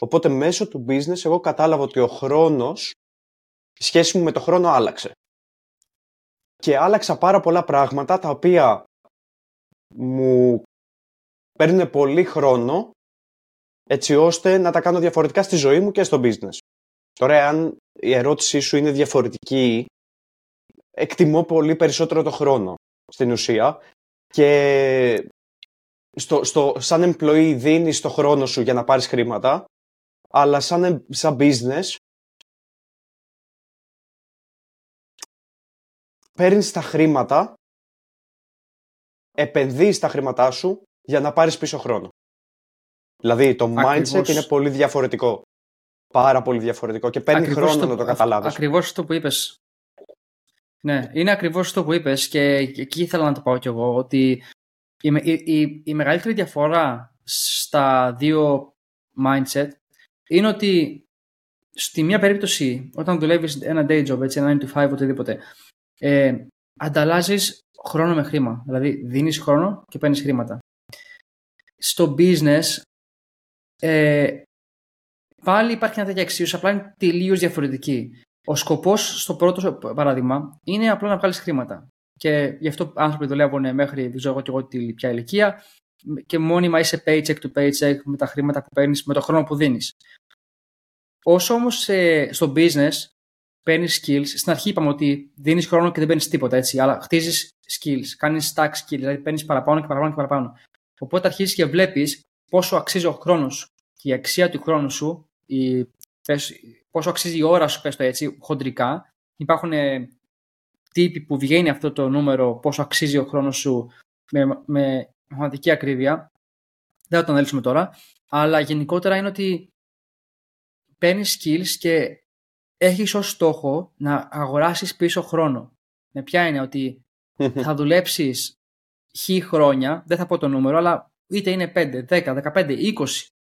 Οπότε μέσω του business εγώ κατάλαβα ότι ο χρόνος, η σχέση μου με το χρόνο άλλαξε. Και άλλαξα πάρα πολλά πράγματα τα οποία μου παίρνουν πολύ χρόνο έτσι ώστε να τα κάνω διαφορετικά στη ζωή μου και στο business. Τώρα, αν η ερώτησή σου είναι διαφορετική, εκτιμώ πολύ περισσότερο το χρόνο στην ουσία και στο, στο, σαν employee δίνεις το χρόνο σου για να πάρεις χρήματα, αλλά σαν, σαν business παίρνεις τα χρήματα, επενδύεις τα χρήματά σου για να πάρεις πίσω χρόνο. Δηλαδή το mindset είναι πολύ διαφορετικό. Πάρα πολύ διαφορετικό και παίρνει χρόνο να το καταλάβεις. Ακριβώς αυτό που είπες. Ναι, είναι ακριβώς αυτό που είπες και εκεί ήθελα να το πάω κι εγώ ότι η, η, η, μεγαλύτερη διαφορά στα δύο mindset είναι ότι στη μία περίπτωση όταν δουλεύεις ένα day job, έτσι, ένα 9 to 5, οτιδήποτε, ε, ανταλλάζεις χρόνο με χρήμα. Δηλαδή δίνεις χρόνο και παίρνεις χρήματα στο business ε, πάλι υπάρχει μια τέτοια εξίσωση, απλά είναι τελείως διαφορετική. Ο σκοπός στο πρώτο παράδειγμα είναι απλά να βγάλεις χρήματα. Και γι' αυτό άνθρωποι δουλεύουν μέχρι δεν ξέρω εγώ τη ποια ηλικία και μόνιμα είσαι paycheck to paycheck με τα χρήματα που παίρνεις, με το χρόνο που δίνεις. Όσο όμως ε, στο business παίρνεις skills, στην αρχή είπαμε ότι δίνεις χρόνο και δεν παίρνεις τίποτα έτσι, αλλά χτίζεις skills, κάνεις stack skills, δηλαδή παίρνεις παραπάνω και παραπάνω και παραπάνω. Οπότε αρχίζεις και βλέπεις πόσο αξίζει ο χρόνος και η αξία του χρόνου σου, η, πόσο αξίζει η ώρα σου, πες το έτσι, χοντρικά. Υπάρχουν ε, τύποι που βγαίνει αυτό το νούμερο, πόσο αξίζει ο χρόνος σου με, με πραγματική ακρίβεια. Δεν θα το αναλύσουμε τώρα. Αλλά γενικότερα είναι ότι παίρνεις skills και έχεις ως στόχο να αγοράσεις πίσω χρόνο. Με ποια είναι ότι θα δουλέψεις χ χρόνια, δεν θα πω το νούμερο, αλλά είτε είναι 5, 10, 15, 20,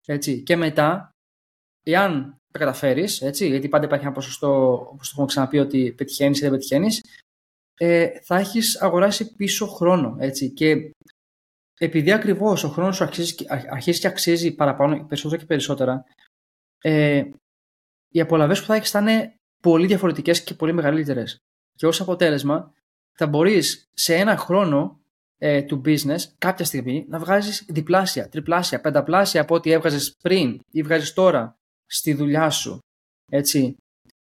έτσι. Και μετά, εάν τα καταφέρεις, έτσι, γιατί πάντα υπάρχει ένα ποσοστό, όπως το έχουμε ξαναπεί, ότι πετυχαίνεις ή δεν πετυχαίνεις, ε, θα έχεις αγοράσει πίσω χρόνο, έτσι. Και επειδή ακριβώς ο χρόνος σου αρχίζει, αρχίζει και αξίζει παραπάνω, περισσότερο και περισσότερα, ε, οι απολαυές που θα έχεις θα είναι πολύ διαφορετικές και πολύ μεγαλύτερες. Και ως αποτέλεσμα, θα μπορείς σε ένα χρόνο ε, του business κάποια στιγμή να βγάζεις διπλάσια, τριπλάσια, πενταπλάσια από ό,τι έβγαζες πριν ή βγάζεις τώρα στη δουλειά σου. Έτσι.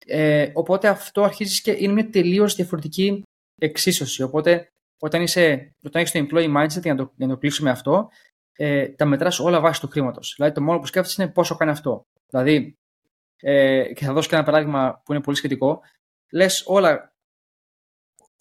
Ε, οπότε αυτό αρχίζεις και είναι μια τελείως διαφορετική εξίσωση. Οπότε όταν, είσαι, όταν έχεις το employee mindset, για να το, για να το κλείσουμε αυτό, ε, τα μετράς όλα βάσει του χρήματος. Δηλαδή το μόνο που σκέφτεσαι είναι πόσο κάνει αυτό. Δηλαδή, ε, και θα δώσω και ένα παράδειγμα που είναι πολύ σχετικό. Λες όλα.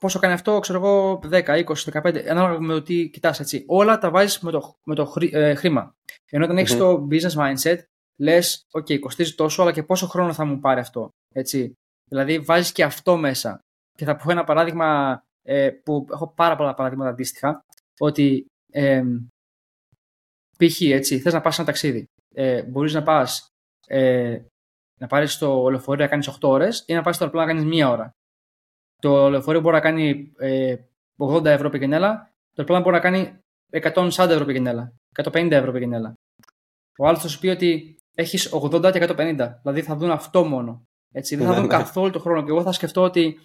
Πόσο κάνει αυτό, ξέρω εγώ, 10, 20, 15, ανάλογα με το τι κοιτάς έτσι. Όλα τα βάζεις με το, με το ε, χρήμα. Ενώ όταν έχεις το business mindset, λες, OK, κοστίζει τόσο, αλλά και πόσο χρόνο θα μου πάρει αυτό. Έτσι. Δηλαδή, βάζεις και αυτό μέσα. Και θα πω ένα παράδειγμα ε, που έχω πάρα πολλά παραδείγματα αντίστοιχα. Ότι ε, π.χ. έτσι, θες να πας ένα ταξίδι. Ε, μπορείς να πας ε, να πάρεις το λεωφορείο να κάνεις 8 ώρες ή να πάρεις το αεροπλάνο να κάνεις μία ώρα. Το λεωφορείο μπορεί να κάνει ε, 80 ευρώ πηγενέλα, το αεροπλάνο μπορεί να κάνει 140 ευρώ πηγενέλα, 150 ευρώ πηγενέλα. Ο άλλος θα σου πει ότι έχεις 80 και 150, δηλαδή θα δουν αυτό μόνο. Έτσι, δεν θα ναι, δουν ναι. καθόλου το χρόνο. Και εγώ θα σκεφτώ ότι,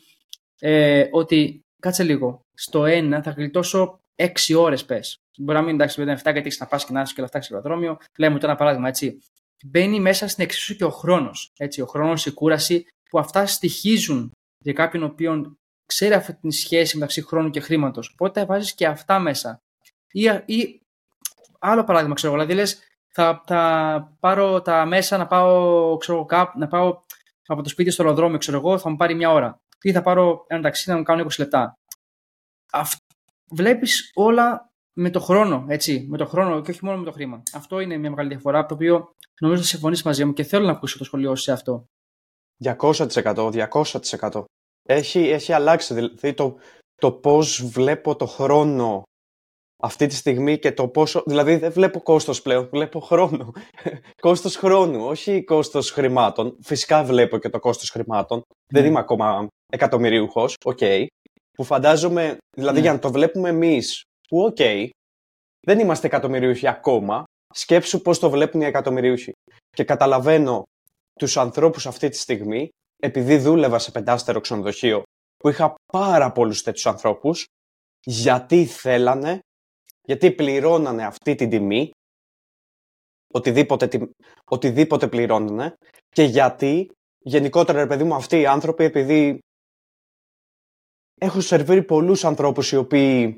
ε, ότι κάτσε λίγο, στο ένα θα γλιτώσω 6 ώρες πες. Μπορεί να μην εντάξει, δεν 7 γιατί έχεις να πας και να είσαι και λεφτά στο αεροδρόμιο. Λέμε τώρα ένα παράδειγμα έτσι. Μπαίνει μέσα στην εξίσου και ο χρόνος. Ο χρόνος, η κούραση, που αυτά στοιχίζουν για κάποιον ο οποίο ξέρει αυτή τη σχέση μεταξύ χρόνου και χρήματος. Οπότε βάζεις και αυτά μέσα. Ή, ή άλλο παράδειγμα, ξέρω δηλαδή λες, θα, θα πάρω τα μέσα να πάω, ξέρω, κάπου, να πάω από το σπίτι στο αεροδρόμιο, ξέρω εγώ, θα μου πάρει μια ώρα. Ή θα πάρω ένα ταξίδι να μου κάνω 20 λεπτά βλέπεις όλα με το χρόνο, έτσι, με το χρόνο και όχι μόνο με το χρήμα. Αυτό είναι μια μεγάλη διαφορά, το οποίο νομίζω θα συμφωνήσεις μαζί μου και θέλω να ακούσω το σχολείο σε αυτό. 200%, 200%. Έχει, έχει αλλάξει δηλαδή το, το πώς βλέπω το χρόνο αυτή τη στιγμή και το πόσο. Δηλαδή δεν βλέπω κόστος πλέον, βλέπω χρόνο. κόστος χρόνου, όχι κόστος χρημάτων. Φυσικά βλέπω και το κόστος χρημάτων. Δεν ναι. είμαι ακόμα εκατομμυρίουχο, οκ που φαντάζομαι, δηλαδή ναι. για να το βλέπουμε εμείς, που OK, okay, δεν είμαστε εκατομμυρίουχοι ακόμα, σκέψου πώς το βλέπουν οι εκατομμυρίουχοι. Και καταλαβαίνω τους ανθρώπους αυτή τη στιγμή, επειδή δούλευα σε πεντάστερο ξενοδοχείο, που είχα πάρα πολλούς τέτοιους ανθρώπους, γιατί θέλανε, γιατί πληρώνανε αυτή την τιμή, οτιδήποτε, οτιδήποτε πληρώνανε, και γιατί γενικότερα, ρε παιδί μου, αυτοί οι άνθρωποι, επειδή έχω σερβίρει πολλούς ανθρώπους οι οποίοι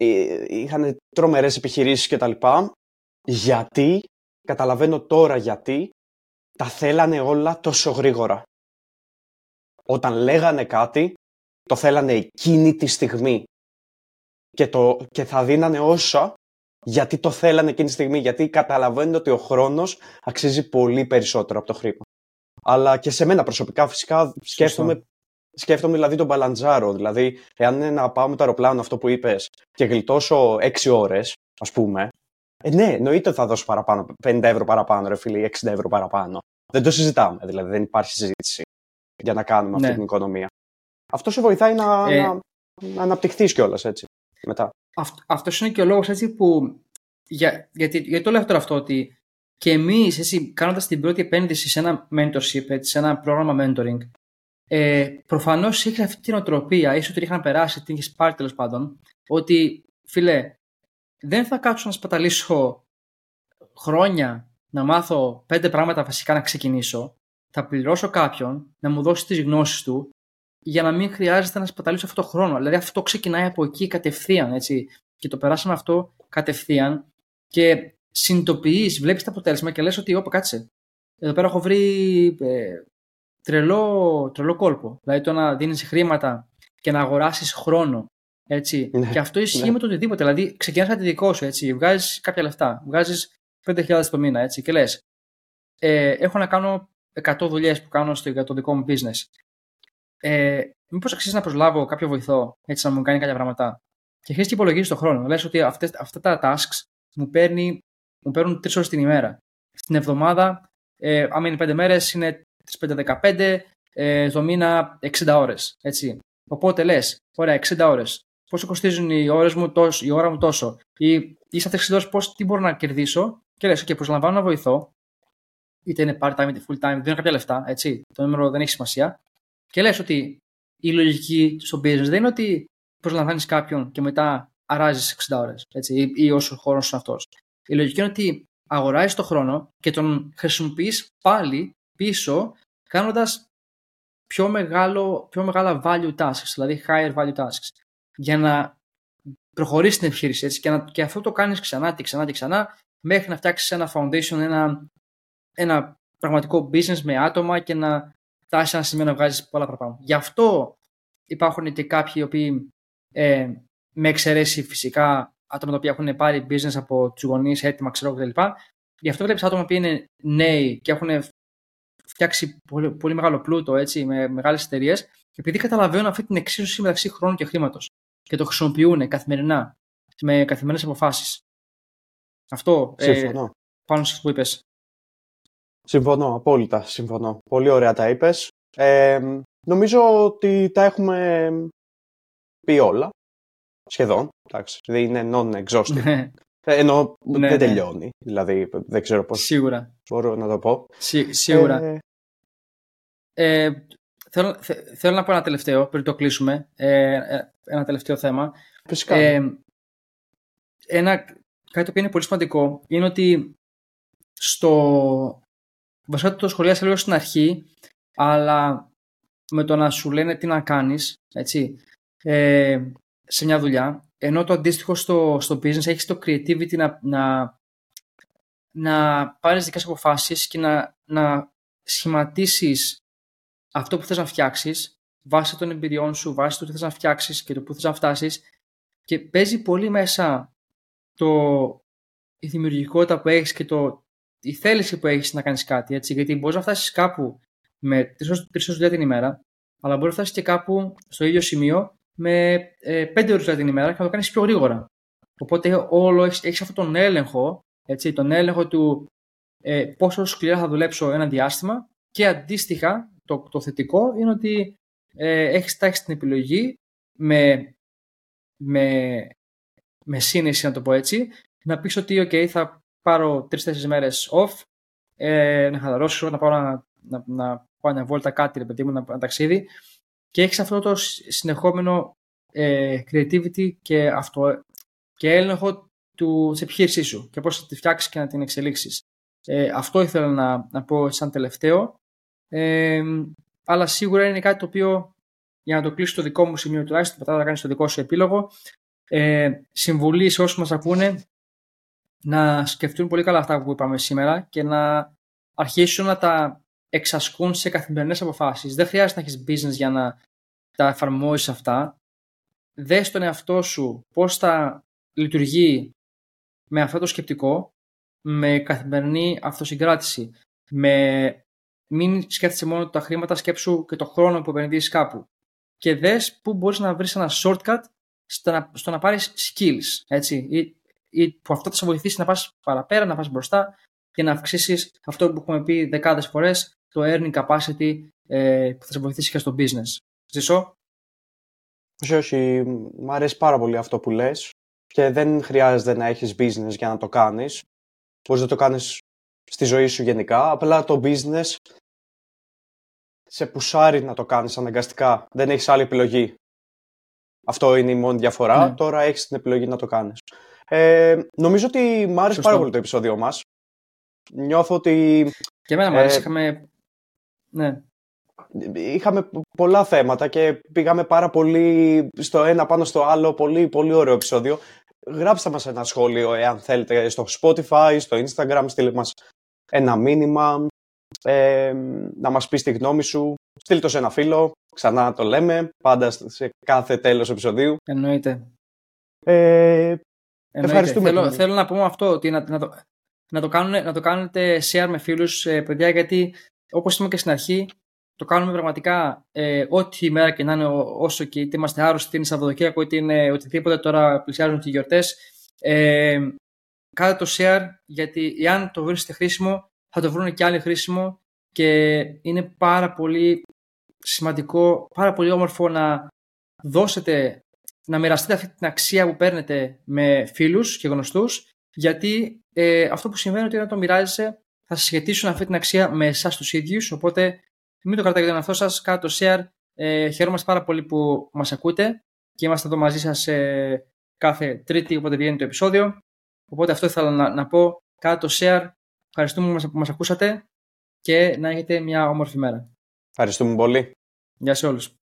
ε, είχαν τρομερές επιχειρήσεις και τα λοιπά, γιατί, καταλαβαίνω τώρα γιατί, τα θέλανε όλα τόσο γρήγορα. Όταν λέγανε κάτι, το θέλανε εκείνη τη στιγμή. Και, το, και θα δίνανε όσα γιατί το θέλανε εκείνη τη στιγμή. Γιατί καταλαβαίνετε ότι ο χρόνος αξίζει πολύ περισσότερο από το χρήμα. Αλλά και σε μένα προσωπικά φυσικά σκέφτομαι Σκέφτομαι δηλαδή τον Παλαντζάρο. Δηλαδή, εάν είναι να πάω με το αεροπλάνο αυτό που είπες και γλιτώσω 6 ώρες, ας πούμε. Ε, ναι, εννοείται θα δώσω παραπάνω. 50 ευρώ παραπάνω, ρε φίλε, 60 ευρώ παραπάνω. Δεν το συζητάμε. Δηλαδή, δεν υπάρχει συζήτηση για να κάνουμε αυτή ναι. την οικονομία. Αυτό σε βοηθάει να, ε... να, να αναπτυχθείς κιόλας έτσι. Μετά. Αυτός είναι και ο λόγος έτσι που. Για, γιατί, γιατί το λέω τώρα αυτό, ότι και εμείς, κάνοντας την πρώτη επένδυση σε ένα mentorship, έτσι, σε ένα πρόγραμμα mentoring, ε, προφανώς είχε αυτή την οτροπία, ίσως ότι είχαν περάσει, την είχες πάρει τέλος πάντων, ότι φίλε, δεν θα κάτσω να σπαταλήσω χρόνια να μάθω πέντε πράγματα βασικά να ξεκινήσω. Θα πληρώσω κάποιον να μου δώσει τις γνώσεις του για να μην χρειάζεται να σπαταλήσω αυτό το χρόνο. Δηλαδή αυτό ξεκινάει από εκεί κατευθείαν, έτσι. Και το περάσαμε αυτό κατευθείαν και συνειδητοποιείς, βλέπεις το αποτέλεσμα και λες ότι, όπα, κάτσε. Εδώ πέρα έχω βρει ε, τρελό, τρελό κόλπο. Δηλαδή το να δίνεις χρήματα και να αγοράσεις χρόνο. Έτσι. Ναι, και αυτό ισχύει ναι. με το οτιδήποτε. Δηλαδή, ξεκινάς κάτι δικό σου, έτσι. Βγάζεις κάποια λεφτά. Βγάζεις 5.000 το μήνα, έτσι. Και λες, ε, έχω να κάνω 100 δουλειές που κάνω στο, για το δικό μου business. Ε, Μήπως αξίζει να προσλάβω κάποιο βοηθό, έτσι, να μου κάνει κάποια πράγματα. Και αρχίζεις και υπολογίζεις το χρόνο. Λες ότι αυτές, αυτά τα tasks μου, παίρνει, μου παίρνουν 3 ώρες την ημέρα. Στην εβδομάδα, ε, άμα είναι 5 μέρες, είναι τις 5-15, ε, το μήνα 60 ώρες, έτσι. Οπότε λες, ωραία, 60 ώρες. Πόσο κοστίζουν οι ώρες μου τόσο, η ώρα μου τόσο. Ή, ή σε αυτές τις 60 ώρες πώς, τι μπορώ να κερδίσω; Και λες, και προσλαμβάνω ένα βοηθό, είτε είναι part-time είτε full-time, δίνω κάποια λεφτά, έτσι. Το νούμερο δεν έχει σημασία. Και λες ότι η λογική στο business δεν είναι ότι προσλαμβάνεις κάποιον και μετά αράζεις 60 ώρες, ή, ή όσο χρόνος είναι αυτός. Η λογική είναι ότι αγοράζεις το χρόνο και τον χρησιμοποιείς πάλι πίσω κάνοντας πιο, μεγάλο, πιο μεγάλα value tasks, δηλαδή higher value tasks, για να προχωρήσεις την επιχείρηση έτσι, και, να, και αυτό το κάνεις ξανά και ξανά και ξανά μέχρι να φτιάξεις ένα foundation, ένα, ένα πραγματικό business με άτομα και να φτάσεις σε ένα σημείο να βγάζεις πολλά παραπάνω. Γι' αυτό υπάρχουν και κάποιοι οι οποίοι ε, με εξαιρέσει φυσικά άτομα τα οποία έχουν πάρει business από τους γονείς, έτοιμα, ξέρω κτλ. Γι' αυτό βλέπεις άτομα που είναι νέοι και έχουν φτιάξει πολύ, πολύ μεγάλο πλούτο έτσι, με μεγάλες εταιρείες, επειδή καταλαβαίνουν αυτή την εξίσωση μεταξύ χρόνου και χρήματος και το χρησιμοποιούν καθημερινά με καθημερινές αποφάσεις. Αυτό ε, πάνω σε αυτό που είπες. Συμφωνώ, απόλυτα συμφωνώ. Πολύ ωραία τα είπες. Ε, νομίζω ότι τα έχουμε πει όλα. Σχεδόν. Εντάξει, δεν είναι non-exhaustive. Ναι. Ε, ενώ ναι, δεν ναι. τελειώνει. Δηλαδή, δεν ξέρω πώς Σίγουρα. μπορώ να το πω. σίγουρα. Ε... Ε, θέλω, θέλω να πω ένα τελευταίο, πριν το κλείσουμε. Ε, ε ένα τελευταίο θέμα. Φυσικά. Ε, ένα, κάτι το οποίο είναι πολύ σημαντικό είναι ότι στο... Βασικά το σχολιάσα λίγο στην αρχή, αλλά με το να σου λένε τι να κάνεις, έτσι, ε, σε μια δουλειά, ενώ το αντίστοιχο στο, στο business έχεις το creativity να, να, να πάρεις δικές αποφάσεις και να, να σχηματίσεις αυτό που θες να φτιάξεις βάσει των εμπειριών σου, βάσει του τι θες να φτιάξεις και το που θες να φτάσεις και παίζει πολύ μέσα το, η δημιουργικότητα που έχεις και το, η θέληση που έχεις να κάνεις κάτι, έτσι, γιατί μπορείς να φτάσεις κάπου με τρεις ώρες δουλειά την ημέρα, αλλά μπορείς να φτάσεις και κάπου στο ίδιο σημείο με ε, πέντε ώρες την ημέρα και να το κάνεις πιο γρήγορα. Οπότε όλο έχεις, έχεις αυτόν τον έλεγχο, έτσι, τον έλεγχο του ε, πόσο σκληρά θα δουλέψω ένα διάστημα και αντίστοιχα το, το θετικό είναι ότι ε, έχεις τάξει την επιλογή με, με, με σύνεση να το πω έτσι να πεις ότι ok θα πάρω τρει-τέσσερι μέρες off ε, να χαλαρώσω, να πάω να, να, να πάω μια βόλτα κάτι ρε παιδί μου, να, να ταξίδι και έχεις αυτό το συνεχόμενο ε, creativity και, αυτό, και έλεγχο του, της επιχείρησής σου και πώς θα τη φτιάξεις και να την εξελίξεις. Ε, αυτό ήθελα να, να πω σαν τελευταίο. Ε, αλλά σίγουρα είναι κάτι το οποίο για να το κλείσει το δικό μου σημείο τουλάχιστον, μετά θα κάνει το δικό σου επίλογο. Ε, συμβουλή σε όσους μας ακούνε να σκεφτούν πολύ καλά αυτά που είπαμε σήμερα και να αρχίσουν να τα εξασκούν σε καθημερινές αποφάσεις. Δεν χρειάζεται να έχεις business για να τα εφαρμόσεις αυτά. Δες τον εαυτό σου πώς θα λειτουργεί με αυτό το σκεπτικό, με καθημερινή αυτοσυγκράτηση, με μην σκέφτεσαι μόνο τα χρήματα, σκέψου και το χρόνο που επενδύεις κάπου. Και δες πού μπορείς να βρεις ένα shortcut στο να, στο να πάρεις skills, έτσι, ή, ή που αυτό θα σε βοηθήσει να πας παραπέρα, να πας μπροστά και να αυξήσεις αυτό που έχουμε πει δεκάδες φορές, το earning capacity ε, που θα σε βοηθήσει και στο business. Ζησό; Όχι, όχι. Μ' αρέσει πάρα πολύ αυτό που λες και δεν χρειάζεται να έχεις business για να το κάνεις. Μπορείς να το κάνεις στη ζωή σου γενικά. Απλά το business σε πουσάρει να το κάνεις αναγκαστικά. Δεν έχεις άλλη επιλογή. Αυτό είναι η μόνη διαφορά. Ναι. Τώρα έχεις την επιλογή να το κάνεις. Ε, νομίζω ότι μ' άρεσε πάρα πολύ το επεισόδιο μας. Νιώθω ότι... Και εμένα μου άρεσε. Ε, είχαμε... Ναι. Είχαμε πολλά θέματα και πήγαμε πάρα πολύ στο ένα πάνω στο άλλο. Πολύ, πολύ ωραίο επεισόδιο. Γράψτε μας ένα σχόλιο εάν θέλετε στο Spotify, στο Instagram, στείλτε μας ένα μήνυμα, ε, να μας πεις τη γνώμη σου, στείλ το σε ένα φίλο, ξανά το λέμε, πάντα σε κάθε τέλος επεισοδίου. Εννοείται. Ε, Ευχαριστούμε. Θέλω, θέλω να πούμε αυτό, ότι να, να, το, να, το κάνουν, να το κάνετε share με φίλους, ε, παιδιά, γιατί όπως είπαμε και στην αρχή, το κάνουμε πραγματικά ε, ό,τι ημέρα και να είναι, όσο και είτε είμαστε άρρωστοι, είτε είναι Σαββατοκύριακο, είτε είναι οτιδήποτε τώρα πλησιάζουν και οι γιορτές. Ε, κάντε το share, γιατί εάν το βρίσκετε χρήσιμο, θα το βρουν και άλλοι χρήσιμο και είναι πάρα πολύ σημαντικό, πάρα πολύ όμορφο να δώσετε, να μοιραστείτε αυτή την αξία που παίρνετε με φίλους και γνωστούς γιατί ε, αυτό που συμβαίνει είναι ότι όταν το μοιράζεσαι θα σας σχετίσουν αυτή την αξία με εσάς τους ίδιους οπότε μην το κρατάτε για τον εαυτό σας, κάντε το share. Ε, χαιρόμαστε πάρα πολύ που μας ακούτε και είμαστε εδώ μαζί σας ε, κάθε τρίτη όποτε βγαίνει το επεισόδιο. Οπότε αυτό ήθελα να, να πω, κάντε το share Ευχαριστούμε που μας ακούσατε και να έχετε μια όμορφη μέρα. Ευχαριστούμε πολύ. Γεια σε όλους.